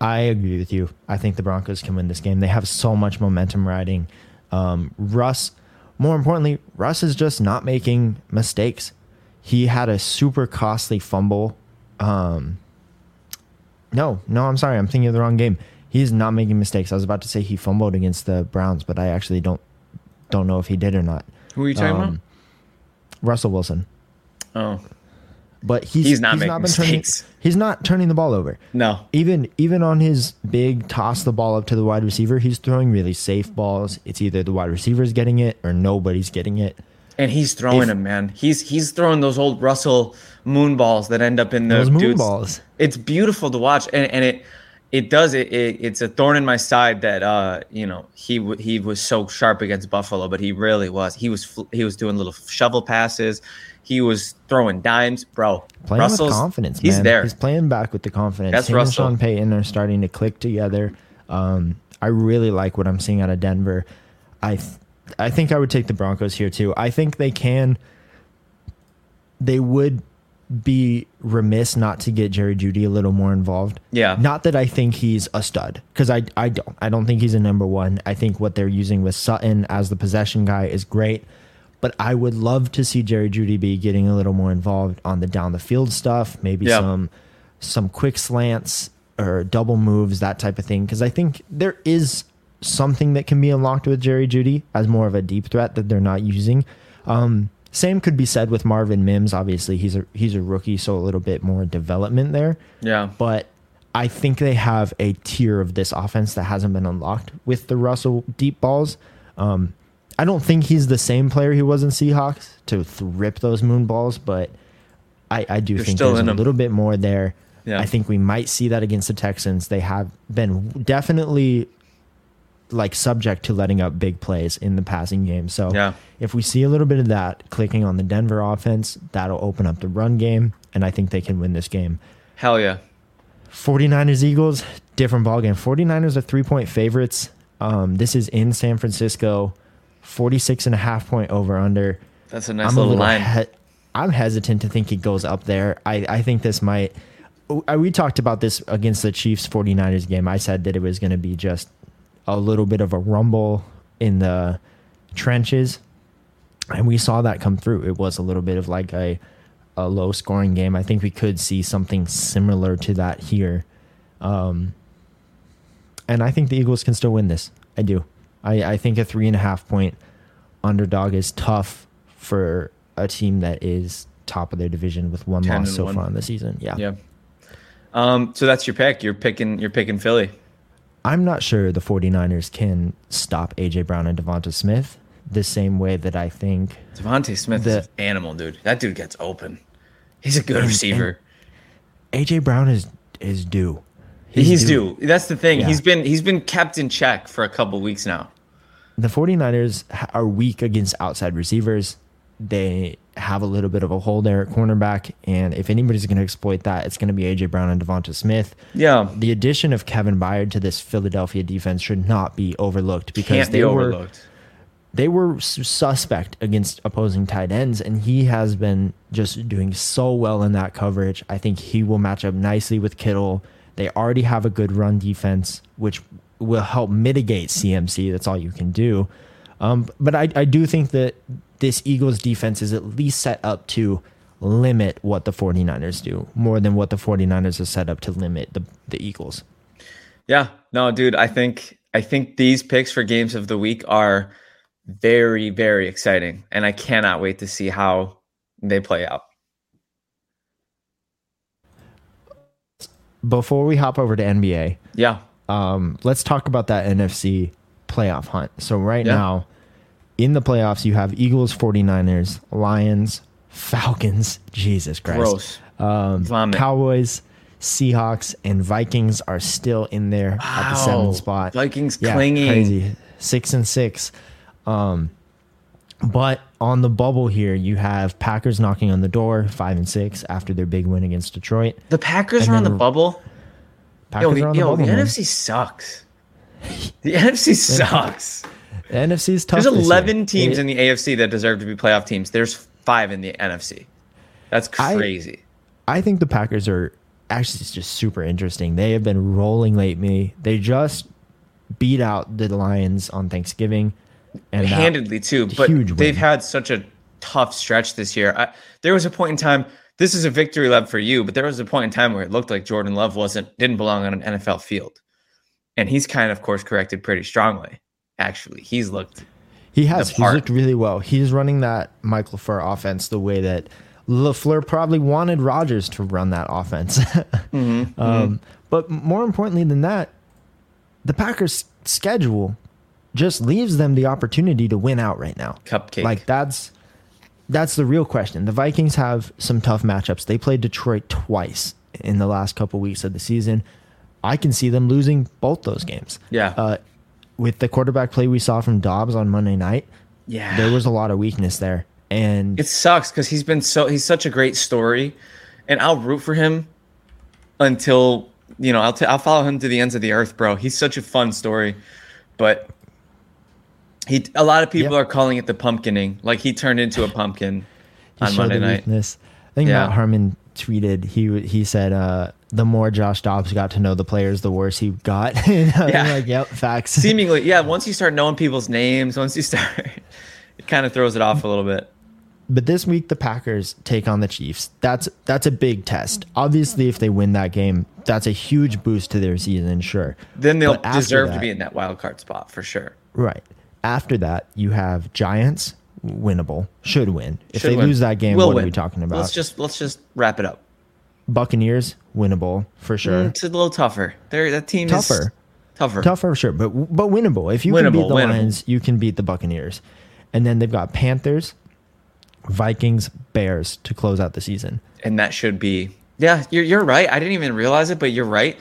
I agree with you. I think the Broncos can win this game. They have so much momentum riding. Um, Russ, more importantly, Russ is just not making mistakes. He had a super costly fumble. Um, no, no, I'm sorry. I'm thinking of the wrong game. He's not making mistakes. I was about to say he fumbled against the Browns, but I actually don't don't know if he did or not. Who are you talking um, about? Russell Wilson. Oh, but he's he's not he's making not mistakes. Turning, he's not turning the ball over. No, even even on his big toss the ball up to the wide receiver, he's throwing really safe balls. It's either the wide receiver's getting it or nobody's getting it. And he's throwing if, them, man. He's he's throwing those old Russell moon balls that end up in the those moon dudes. balls. It's beautiful to watch, and and it it does it, it, it's a thorn in my side that uh you know he w- he was so sharp against Buffalo but he really was. He was fl- he was doing little shovel passes. He was throwing dimes bro. Playing Russell's, with confidence he's man. there. He's playing back with the confidence. That's Him Russell. And Sean Payton are starting to click together. Um I really like what I'm seeing out of Denver. I th- I think I would take the Broncos here too. I think they can they would be remiss not to get Jerry Jeudy a little more involved. Yeah. Not that I think he's a stud because I I don't I don't think he's a number one. I think what they're using with Sutton as the possession guy is great, but I would love to see Jerry Jeudy be getting a little more involved on the down the field stuff. Maybe yeah. some some quick slants or double moves, that type of thing. Because I think there is something that can be unlocked with Jerry Jeudy as more of a deep threat that they're not using. Um, same could be said with Marvin Mims. Obviously, he's a he's a rookie, so a little bit more development there. Yeah. But I think they have a tier of this offense that hasn't been unlocked with the Russell deep balls. Um, I don't think he's the same player he was in Seahawks to rip those moon balls, but I, I do think there's a little bit more there. Yeah. I think we might see that against the Texans. They have been definitely like subject to letting up big plays in the passing game. So yeah. if we see a little bit of that clicking on the Denver offense, that'll open up the run game, and I think they can win this game. Hell yeah. 49ers Eagles, different ball game. 49ers are three point favorites. Um, this is in San Francisco, 46 and a half point over under. That's a nice I'm little, a little line. He- I'm hesitant to think it goes up there. I, I think this might. We talked about this against the Chiefs 49ers game. I said that it was going to be just a little bit of a rumble in the trenches, and we saw that come through. It was a little bit of like a a low scoring game. I think we could see something similar to that here. Um, and I think the Eagles can still win this. I do. I, I think a three and a half point underdog is tough for a team that is top of their division with one loss so one. far in the season. Yeah. Yeah. Um, so that's your pick. You're picking you're picking Philly. I'm not sure the 49ers can stop AJ Brown and Devonta Smith the same way that I think Devonta Smith the, is an animal, dude. That dude gets open. He's a good and, receiver. And AJ Brown is is due. He's, he's due. due. That's the thing. Yeah. He's been he's been kept in check for a couple weeks now. The 49ers are weak against outside receivers. They have a little bit of a hole there at cornerback, and if anybody's going to exploit that, it's going to be AJ Brown and Devonta Smith. Yeah, The addition of Kevin Byard to this Philadelphia defense should not be overlooked because can't they be were they were suspect against opposing tight ends, and he has been just doing so well in that coverage. I think he will match up nicely with Kittle. They already have a good run defense, which will help mitigate CMC. That's all you can do. Um, but I, I do think that this Eagles defense is at least set up to limit what the 49ers do more than what the 49ers are set up to limit the, the Eagles. Yeah, no, dude. I think I think these picks for games of the week are very, very exciting, and I cannot wait to see how they play out. Before we hop over to NBA, Yeah, um, let's talk about that NFC playoff hunt. So right Yeah. now, in the playoffs, you have Eagles, 49ers, Lions, Falcons. Jesus Christ. gross. Um, Cowboys, Seahawks, and Vikings are still in there at the Wow. seventh spot. Vikings Yeah, clinging. crazy. Six and six. Um, but on the bubble here, you have Packers knocking on the door, five and six after their big win against Detroit. The Packers And are on the bubble. Packers Yo, the, are on the yo, bubble. the man. NFC sucks. The NFC sucks. The NFC is tough. There's this 11 teams They- in the AFC that deserve to be playoff teams. There's five in the NFC. That's crazy. I think the Packers are actually just super interesting. They have been rolling lately. They just beat out the Lions on Thanksgiving, and handedly too. But they've had such a tough stretch this year. I, there was a point in time. This is a victory lap for you, but there was a point in time where it looked like Jordan Love wasn't didn't belong on an NFL field, and he's kind of course corrected pretty strongly. Actually, he's looked he has he's looked really well. He's running that Michael LaFleur offense the way that LaFleur probably wanted Rodgers to run that offense. Mm-hmm, um, But more importantly than that, the Packers' schedule just leaves them the opportunity to win out right now. cupcake. Like that's that's the real question. The Vikings have some tough matchups. They played Detroit twice in the last couple weeks of the season. I can see them losing both those games. Yeah. Uh, with the quarterback play we saw from Dobbs on Monday night, yeah, there was a lot of weakness there. And it sucks because he's been so he's such a great story, and I'll root for him until you know I'll t- I'll follow him to the ends of the earth, bro. He's such a fun story, but he a lot of people Yep. are calling it the pumpkining. Like he turned into a pumpkin on Monday night. weakness. I think Yeah. Matt Harmon tweeted he he said uh, the more Josh Dobbs got to know the players, the worse he got. Yeah. like, yep, facts. Seemingly, yeah. Once you start knowing people's names, once you start, it kind of throws it off a little bit. But this week the Packers take on the Chiefs. That's that's a big test. Obviously, if they win that game, that's a huge boost to their season, sure. Then they'll deserve to be in that wild card spot for sure. Right. After that, you have Giants, winnable, should win. If Should they win. lose that game, Will what win. are we talking about? Let's just let's just wrap it up. Buccaneers, winnable for mm, sure. It's a little tougher. They're, that team is Tougher. tougher. Tougher for sure, but but winnable. If you can beat the winnable. Lions, you can beat the Buccaneers. And then they've got Panthers, Vikings, Bears to close out the season. and that should be yeah you're, you're right i didn't even realize it but you're right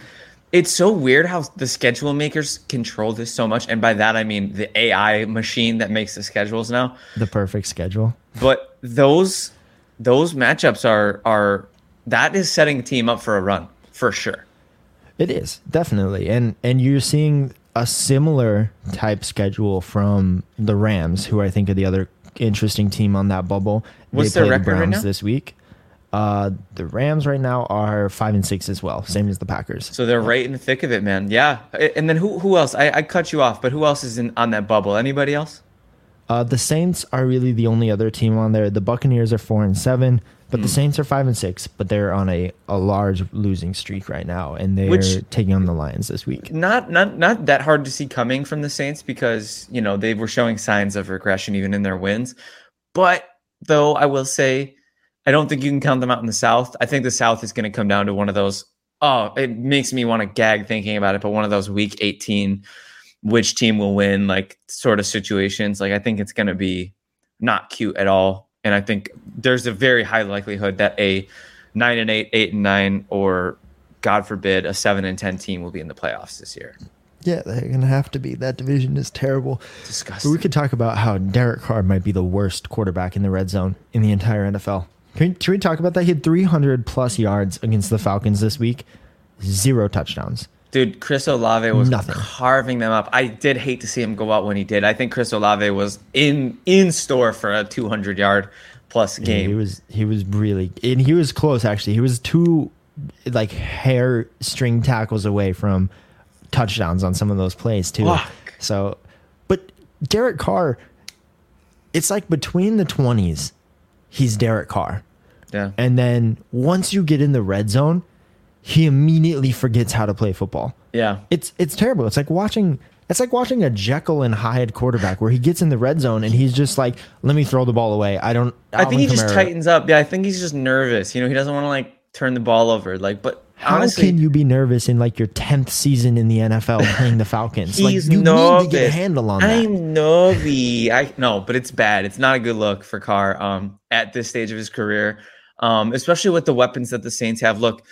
it's so weird how the schedule makers control this so much and by that i mean the ai machine that makes the schedules now The perfect schedule. but those those matchups are are that is setting a team up for a run for sure It is definitely, and and you're seeing a similar type schedule from the Rams, who I think are the other interesting team on that bubble. What's they their play the record right now? this week. Uh, the Rams right now are five and six as well, same as the Packers. so they're right in the thick of it man yeah and then who who else i, I cut you off but who else is in on that bubble anybody else Uh, the Saints are really the only other team on there. The Buccaneers are four and seven, but Hmm. the Saints are five and six. But they're on a, a large losing streak right now, and they're Which- taking on the Lions this week. not not not that hard to see coming from the Saints because you know they were showing signs of regression even in their wins. But though I will say, I don't think you can count them out in the South. I think the South is going to come down to one of those. Oh, it makes me want to gag thinking about it. But one of those Week 18, which team will win, like sort of situations. Like I think it's going to be not cute at all. And I think there's a very high likelihood that a nine and eight, eight and nine, or God forbid, a seven and ten team will be in the playoffs this year. Yeah, they're gonna have to be. That division is terrible. Disgusting. But we could talk about how Derek Carr might be the worst quarterback in the red zone in the entire NFL. Can we, can we talk about that? He had 300 plus yards against the Falcons this week, zero touchdowns. Dude, Chris Olave was Nothing. carving them up. I did hate to see him go out when he did. I think Chris Olave was in in store for a 200 yard plus game. He was he was really and he was close actually. He was two like hair string tackles away from touchdowns on some of those plays too. Fuck. So, but Derek Carr, it's like between the twenties, he's Derek Carr, yeah. and then once you get in the red zone, he immediately forgets how to play football. Yeah. It's it's terrible. It's like watching it's like watching a Jekyll and Hyde quarterback where he gets in the red zone and he's just like, "Let me throw the ball away." I don't. I think he Alvin just tightens up. Yeah, I think he's just nervous. You know, he doesn't want to like turn the ball over. Like, but How honestly, can you be nervous in like your tenth season in the NFL playing the Falcons? Like he's you nervous. need to get a handle on that. I'm nervy. I no, but it's bad. It's not a good look for Carr um, at this stage of his career, um, especially with the weapons that the Saints have. Look,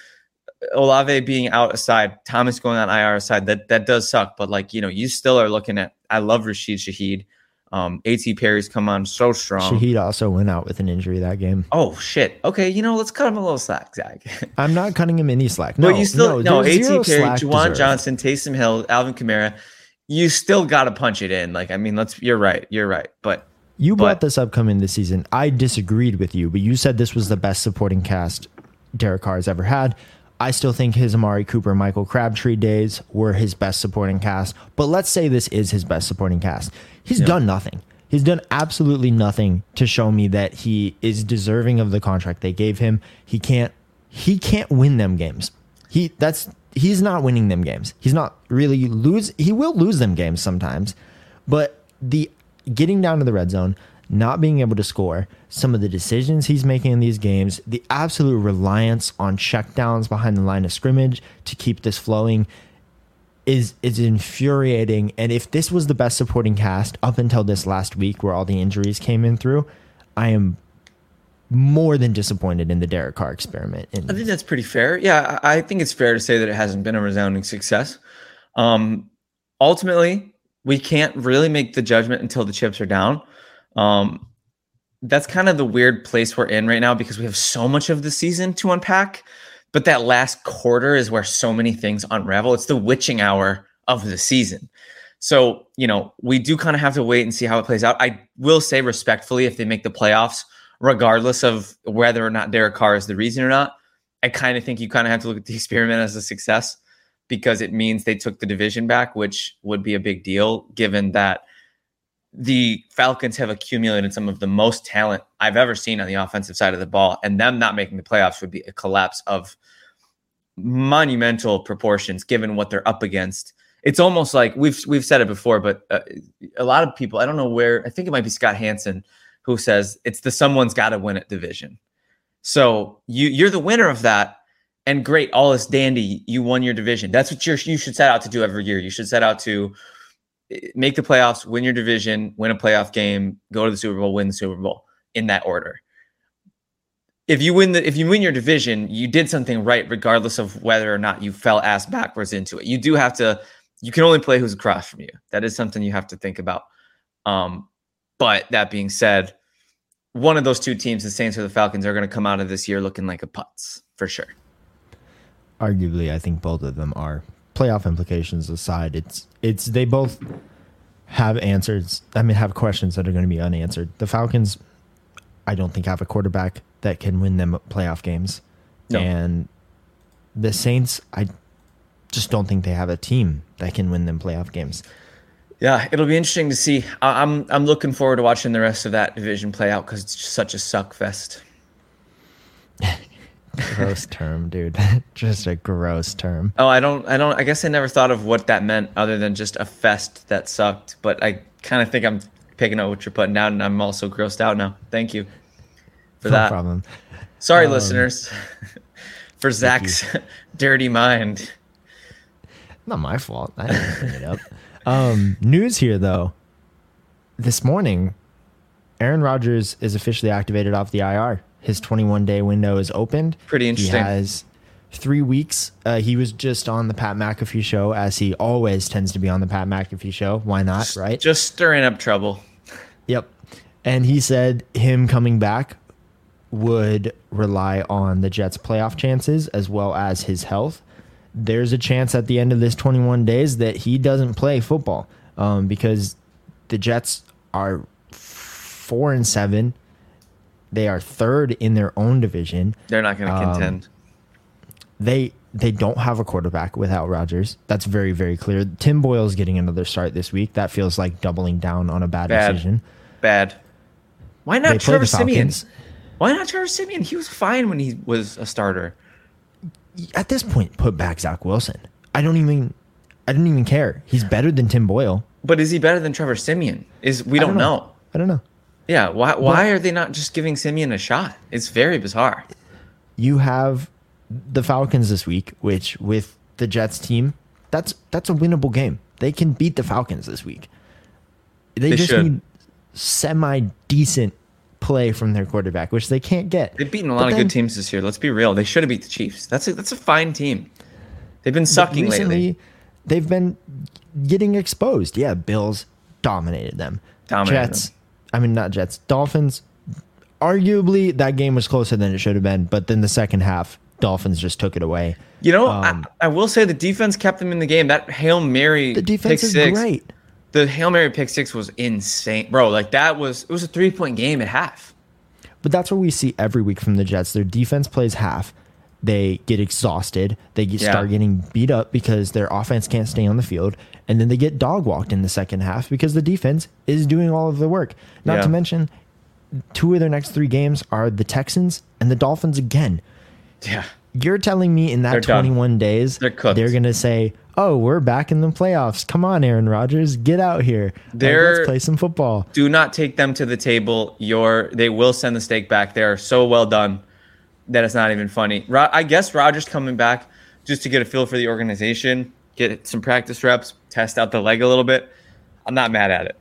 Olave being out aside, Thomas going on IR aside, that that does suck. But like you know, you still are looking at. I love Rashid Shaheed. Um, A.T. Perry's come on so strong. Shaheed also went out with an injury that game. Oh shit. Okay, you know, let's cut him a little slack, Zach. I'm not cutting him any slack. No, but you still no, zero A.T. Perry, Juwan deserved. Johnson, Taysom Hill, Alvin Kamara. You still got to punch it in. Like I mean, let's. You're right. You're right. But You brought this up coming this season. I disagreed with you, but you said this was the best supporting cast Derek Carr has ever had. I still think his Amari Cooper, Michael Crabtree days were his best supporting cast. But let's say this is his best supporting cast. He's done nothing. He's done absolutely nothing to show me that he is deserving of the contract they gave him. He can't he can't win them games. He that's he's not winning them games. He's not really lose he will lose them games sometimes. But the getting down to the red zone, not being able to score, some of the decisions he's making in these games, the absolute reliance on checkdowns behind the line of scrimmage to keep this flowing is is infuriating. And if this was the best supporting cast up until this last week where all the injuries came in through, I am more than disappointed in the Derek Carr experiment. I think that's pretty fair. Yeah, I I think it's fair to say that it hasn't been a resounding success. Um, ultimately, we can't really make the judgment until the chips are down. Um, that's kind of the weird place we're in right now because we have so much of the season to unpack. But that last quarter is where so many things unravel. It's the witching hour of the season. So, you know, we do kind of have to wait and see how it plays out. I will say respectfully, if they make the playoffs, regardless of whether or not Derek Carr is the reason or not, I kind of think you kind of have to look at the experiment as a success because it means they took the division back, which would be a big deal given that the Falcons have accumulated some of the most talent I've ever seen on the offensive side of the ball, and them not making the playoffs would be a collapse of monumental proportions given what they're up against. It's almost like we've we've said it before, but uh, a lot of people, I don't know where, I think it might be Scott Hanson who says it's the someone's got to win it division. So you you're the winner of that, and great, all is dandy. You won your division. That's what you're you should set out to do every year. You should set out to make the playoffs, win your division, win a playoff game, go to the Super Bowl, win the Super Bowl in that order. If you win the if you win your division, you did something right, regardless of whether or not you fell ass backwards into it. You do have to. You can only play who's across from you. That is something you have to think about. Um, but that being said, one of those two teams, the Saints or the Falcons, are going to come out of this year looking like a putz for sure. arguably I think both of them are playoff implications aside it's it's they both have answers I mean have questions that are going to be unanswered the Falcons I don't think have a quarterback that can win them playoff games No. and the Saints I just don't think they have a team that can win them playoff games Yeah, it'll be interesting to see. I'm I'm looking forward to watching the rest of that division play out because it's just such a suck fest. gross term dude just a gross term Oh, I don't I don't I guess I never thought of what that meant other than just a fest that sucked. But I kind of think I'm picking up what you're putting down, and I'm also grossed out now. Thank you for no that. problem Sorry, Um, listeners, for Zach's dirty mind. Not my fault. I didn't bring it up. Um, news here, though. This morning, Aaron Rodgers is officially activated off the IR. His 21 day window is opened. Pretty interesting. He has three weeks. Uh, he was just on the Pat McAfee show, as he always tends to be on the Pat McAfee show. Why not, right? Just stirring up trouble. Yep. And he said him coming back would rely on the Jets' playoff chances as well as his health. There's a chance at the end of this 21 days that he doesn't play football um, because the Jets are four and seven. They are third in their own division. They're not going to Um, contend. They they don't have a quarterback without Rodgers. That's very very clear. Tim Boyle's getting another start this week. That feels like doubling down on a bad, Bad. decision. Bad. Why not play Trevor Siemian? Why not Trevor Siemian? He was fine when he was a starter. at this point put back Zach Wilson. I don't even I don't even care. He's better than Tim Boyle. But is he better than Trevor Siemian? Is we don't, know. I don't know. Yeah, why why are they not just giving Siemian a shot? It's very bizarre. You have the Falcons this week, which with the Jets team, that's that's a winnable game. They can beat the Falcons this week. They, They just should. need semi decent play from their quarterback, which they can't get. They've beaten a But lot of then good teams this year. Let's be real. They should have beat the Chiefs. That's a that's a fine team. They've been sucking recently, lately. they've been getting exposed. Yeah, Bills dominated them. Dominated Jets, I mean not Jets, Dolphins. Arguably, that game was closer than it should have been, but then the second half, Dolphins just took it away. You know, Um, I, I will say the defense kept them in the game. That Hail Mary The defense is six, great. The Hail Mary pick six was insane. Bro, like that was it was a three point game at half. But that's what we see every week from the Jets. Their defense plays half. They get exhausted. They get, Yeah. start getting beat up because their offense can't stay on the field. And then they get dog walked in the second half because the defense is doing all of the work. Not Yeah. to mention, two of their next three games are the Texans and the Dolphins again. Yeah. You're telling me in that They're done. 21 days, They're they're going to say, oh, we're back in the playoffs. Come on, Aaron Rodgers, get out here. They're- let's play some football. Do not take them to the table. Your they will send the steak back. They are so well done that it's not even funny. Ro- I guess Rodgers coming back just to get a feel for the organization, get some practice reps, test out the leg a little bit. I'm not mad at it.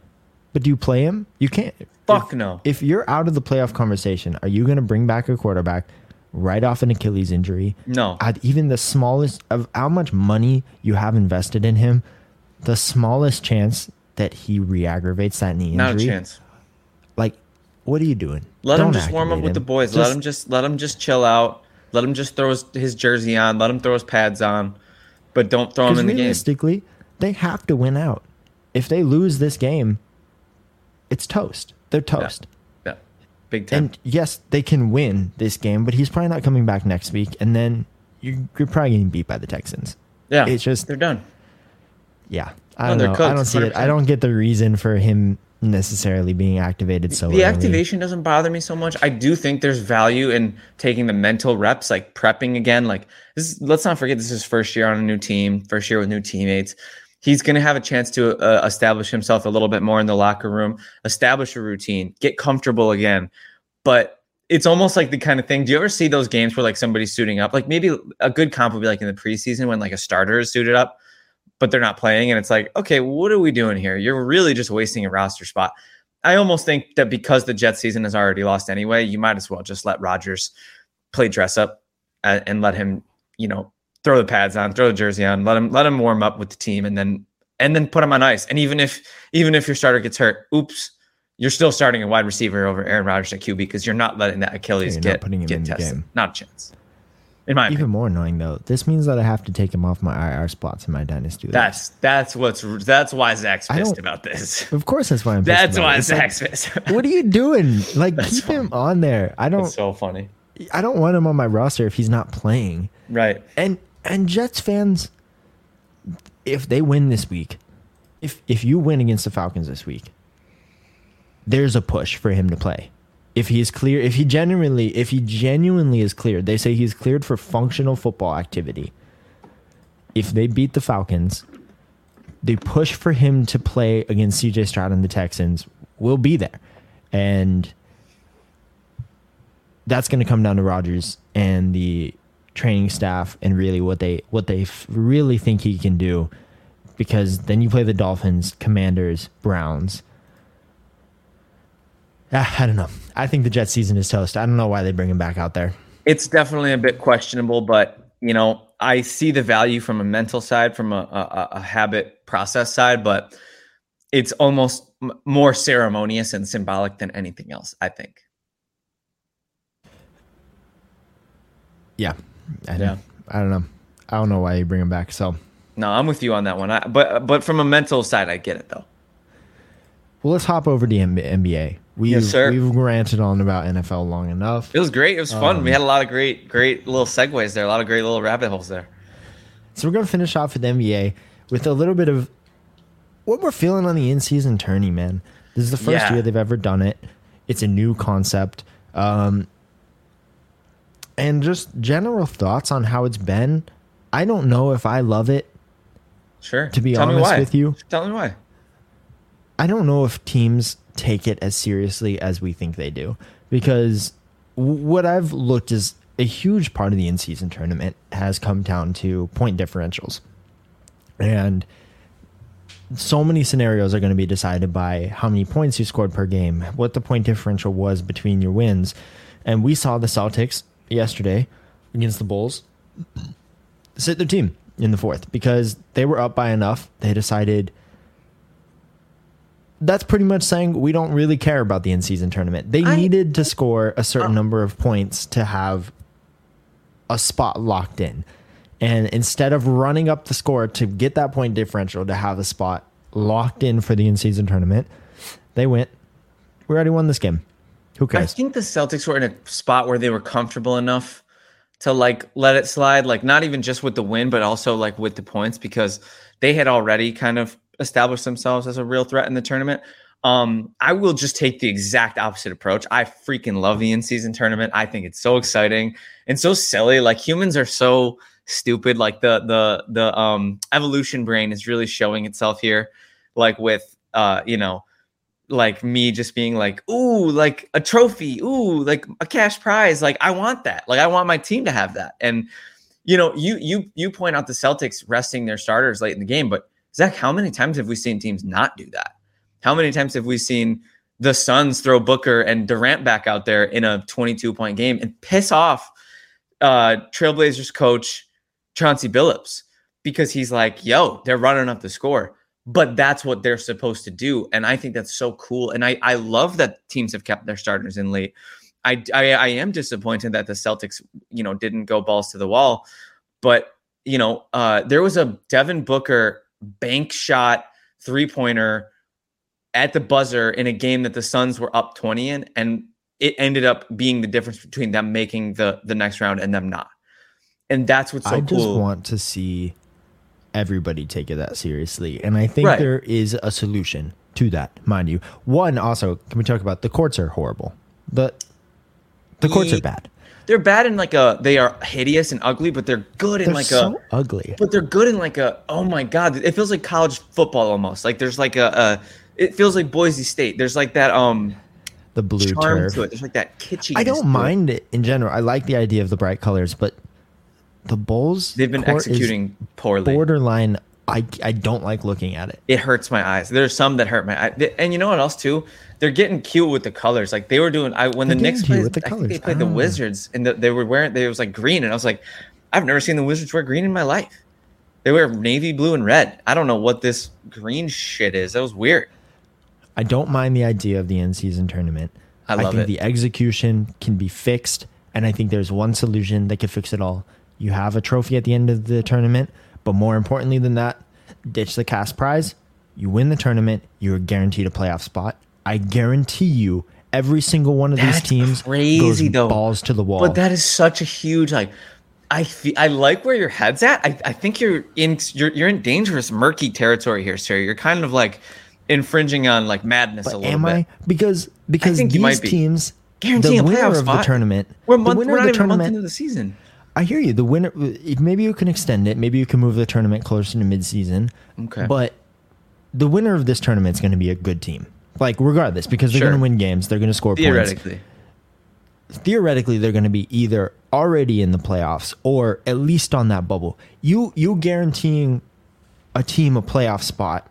But do you play him? You can't. Fuck no. if you're out of the playoff conversation, are you going to bring back a quarterback right off an Achilles injury? No. At even the smallest of how much money you have invested in him, the smallest chance that he re-aggravates that knee injury. Not a chance. What are you doing? Let him Don't just warm up with the him. boys. let him just let him just chill out. Let him just throw his, his jersey on. Let him throw his pads on, but don't throw him in the game. realistically, they have to win out. If they lose this game, it's toast. They're toast. Yeah, Big Ten. And yes, they can win this game, but he's probably not coming back next week. And then you're, you're probably getting beat by the Texans. yeah, it's just- they're done. Yeah, I No, don't know. I don't see it. I don't get the reason for him necessarily being activated so the early. activation doesn't bother me so much. I do think there's value in taking the mental reps, like prepping again. Like this, is, let's not forget this is first year on a new team, first year with new teammates. He's going to have a chance to uh, establish himself a little bit more in the locker room, establish a routine, get comfortable again. But it's almost like the kind of thing. Do you ever see those games where like somebody's suiting up? Like maybe a good comp would be like in the preseason when like a starter is suited up, but they're not playing, and it's like, okay, what are we doing here? You're really just wasting a roster spot. I almost think that because the Jet season is already lost anyway, you might as well just let Rodgers play dress up and, and let him, you know, throw the pads on, throw the jersey on, let him let him warm up with the team, and then and then put him on ice. And even if even if your starter gets hurt, oops, you're still starting a wide receiver over Aaron Rodgers at QB because you're not letting that Achilles You're get get tested. Not a chance. In my Even opinion. more annoying though, this means that I have to take him off my IR spots in my dynasty. league. That's that's what's that's why Zach's pissed about this. of course that's why I'm. pissed That's about it. why It's like, Zach's pissed. what are you doing? Like That's keep him on there. I don't. That's so funny. I don't want him on my roster if he's not playing. Right. And and Jets fans, if they win this week, if if you win against the Falcons this week, there's a push for him to play. If he is clear, if he genuinely, if he genuinely is cleared, they say he's cleared for functional football activity. If they beat the Falcons, they push for him to play against CJ Stroud and the Texans will be there. And that's going to come down to Rodgers and the training staff and really what they what they really think he can do because then you play the Dolphins, Commanders, Browns. I don't know. I think the Jet season is toast. I don't know why they bring him back out there. It's definitely a bit questionable, but you know, I see the value from a mental side, from a, a, a habit process side, but it's almost m- more ceremonious and symbolic than anything else. I think. Yeah, I Yeah. don't, I don't know. I don't know why you bring him back. So No, I'm with you on that one. I, but but from a mental side, I get it though. Well, let's hop over to NBA. We've, Yes, sir. We've ranted on about NFL long enough. It was great. It was fun. Um, we had a lot of great, great little segues there. A lot of great little rabbit holes there. So we're going to finish off with NBA with a little bit of what we're feeling on the in-season tourney, man. This is the first Yeah. year they've ever done it. It's a new concept. Um, and just general thoughts on how it's been. I don't know if I love it. Sure. To be Tell honest with you. Tell me why. I don't know if teams take it as seriously as we think they do because what I've looked is a huge part of the in-season tournament has come down to point differentials. And so many scenarios are going to be decided by how many points you scored per game, what the point differential was between your wins. And we saw the Celtics yesterday against the Bulls sit their team in the fourth because they were up by enough. They decided that's pretty much saying we don't really care about the in-season tournament. They I- needed to score a certain oh. number of points to have a spot locked in. And instead of running up the score to get that point differential to have a spot locked in for the in-season tournament, they went, we already won this game. Who cares? I think the Celtics were in a spot where they were comfortable enough to like let it slide, like not even just with the win, but also like with the points because they had already kind of established themselves as a real threat in the tournament. Um, I will just take the exact opposite approach. I freaking love the in-season tournament. I think it's so exciting and so silly. Like humans are so stupid. Like the the the um evolution brain is really showing itself here. Like with uh, you know, like me just being like, ooh, like a trophy, ooh, like a cash prize. Like I want that. Like I want my team to have that. And you know, you you you point out the Celtics resting their starters late in the game, but Zach, how many times have we seen teams not do that? How many times have we seen the Suns throw Booker and Durant back out there in a 22 point game and piss off uh Trailblazers coach Chauncey Billups because he's like, yo, they're running up the score. But that's what they're supposed to do. And i think that's so cool. And i i love that teams have kept their starters in late. I i, I am disappointed that the celtics you know didn't go balls to the wall. But you know uh there was a devin booker bank shot three pointer at the buzzer in a game that the suns were up 20 in and it ended up being the difference between them making the the next round and them not and that's what's so I just want to see everybody take it that seriously. And I think Right. there is a solution to that, mind you. One, also, can we talk about the courts are horrible. The the courts are bad. They're bad in like a they are hideous and ugly but they're good in They're like so a ugly. but they're good in like a oh my god it feels like college football almost like there's like a, a it feels like boise state there's like that um The blue charm turf. to it there's like that kitschy I don't mind it in general. I like the idea of the bright colors, but the Bulls they've been executing poorly borderline. I I don't like looking at it. it hurts my eyes there's some that hurt my eye and you know what else too they're getting cute with the colors like they were doing i when They're the Knicks played the I think they played the Ah. wizards and the, they were wearing they was like green and i was like i've never seen the wizards wear green in my life they wear navy blue and red i don't know what this green shit is that was weird I don't mind the idea of the end season tournament. I love think it. the execution can be fixed, and I think there's one solution that could fix it all. You have a trophy at the end of the tournament, but more importantly than that, ditch the cash prize. You win the tournament, you're guaranteed a playoff spot. I guarantee you, every single one of That's these teams crazy, goes though. balls to the wall. But that is such a huge like. I fe- I like where your head's at. I, I think you're in you're you're in dangerous murky territory here, sir. You're kind of like infringing on like madness a But little am bit. I? Because because think you these might be. teams, Guaranteeing the a winner playoff of the spot. tournament, We're a the winner We're of not the even a month tournament into the season. I hear you. The winner, maybe you can extend it. Maybe you can move the tournament closer to mid-season. Okay. But the winner of this tournament is going to be a good team. Like regardless, because they're Sure. going to win games. They're going to score points. Theoretically, Theoretically, they're going to be either already in the playoffs or at least on that bubble. You you guaranteeing a team a playoff spot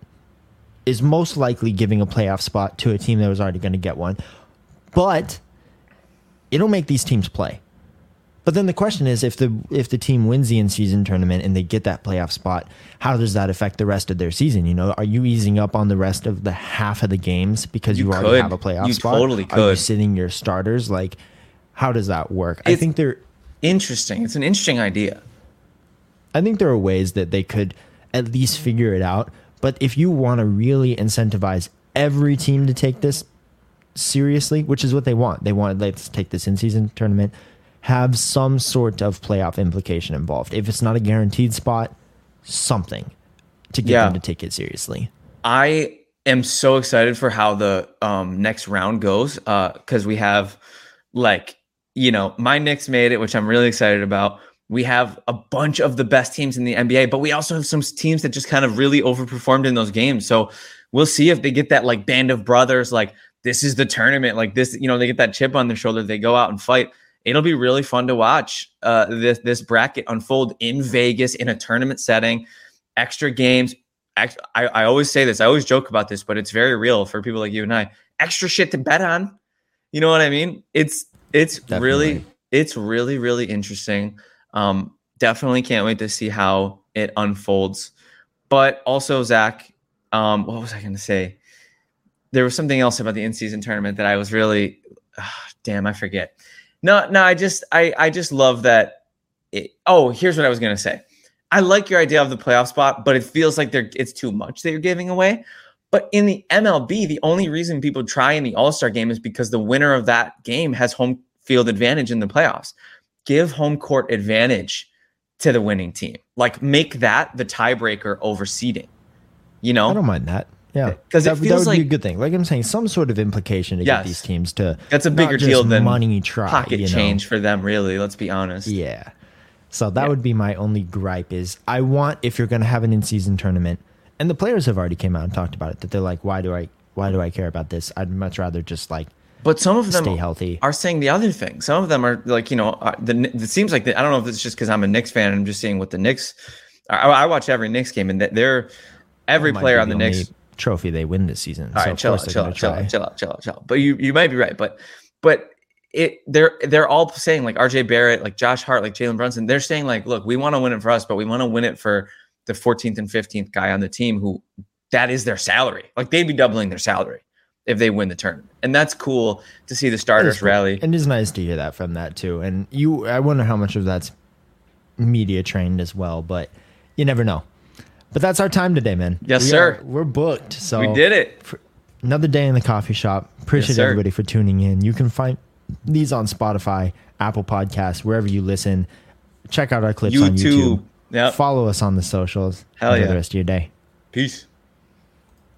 is most likely giving a playoff spot to a team that was already going to get one. But it'll make these teams play. But then the question is, if the if the team wins the in season tournament and they get that playoff spot, how does that affect the rest of their season? You know, are you easing up on the rest of the half of the games because you, You already could. have a playoff spot? You spot? totally could. Are you sitting your starters? Like, how does that work? I think they're Interesting. It's an interesting idea. I think there are ways that they could at least figure it out. But if you want to really incentivize every team to take this seriously, which is what they want, they want let's take this in season tournament, have some sort of playoff implication involved. If it's not a guaranteed spot, something to get Yeah. them to take it seriously. I am so excited for how the um, next round goes because we have like you know my Knicks made it, which I'm really excited about. We have a bunch of the best teams in the NBA, but we also have some teams that just kind of really overperformed in those games. So we'll see if they get that like band of brothers, like this is the tournament, like this, you know, they get that chip on their shoulder, they go out and fight. It'll be really fun to watch uh, this this bracket unfold in Vegas in a tournament setting, extra games, ex- I, I always say this. I always joke about this, but it's very real for people like you and I. Extra shit to bet on. You know what I mean? It's it's really it's really really interesting. Um, definitely can't wait to see how it unfolds. But also, Zach, um, what was I going to say? There was something else about the in-season tournament that I was really, ah, damn, I forget. No, no, I just I I just love that. It, oh, here's what I was to say. I like your idea of the playoff spot, but it feels like they're it's too much that you're giving away. But in the MLB, the only reason people try in the All Star game is because the winner of that game has home field advantage in the playoffs. Give home court advantage to the winning team. Like make that the tiebreaker over seeding. You know, I don't mind that. Yeah, 'Cause it that, would be a good thing. Like I'm saying, some sort of implication to Yes. get these teams to That's a bigger deal than money try pocket you know? change for them. Really, let's be honest. Yeah. So that Yeah. would be my only gripe is I want if you're going to have an in-season tournament, and the players have already came out and talked about it that they're like, why do I why do I care about this? I'd much rather just like But some of them stay healthy. are saying the other thing. Some of them are like, you know, uh, the it seems like the, I don't know if it's just because I'm a Knicks fan and I'm just seeing what the Knicks. I, I watch every Knicks game and they're every player on the only Knicks. Trophy they win this season. All so right, chill out, chill out, chill out, chill out, chill out, chill out. But you you might be right. But but it they're they're all saying like RJ Barrett, like Josh Hart, like Jalen Brunson. They're saying like, look, we want to win it for us, but we want to win it for the 14th and 15th guy on the team who that is their salary. Like they'd be doubling their salary if they win the tournament, and that's cool to see the starters cool. rally. And it's nice to hear that from that too. And you, I wonder how much of that's media trained as well, but you never know. But that's our time today, man. Yes, We sir. are- we're booked. So we did it. another day in the coffee shop. Appreciate sir. everybody for tuning in. You can find these on Spotify, Apple Podcasts, wherever you listen. Check out our clips on YouTube. YouTube. Yep. Follow us on the socials. Hell Enjoy yeah. the rest of your day. Peace.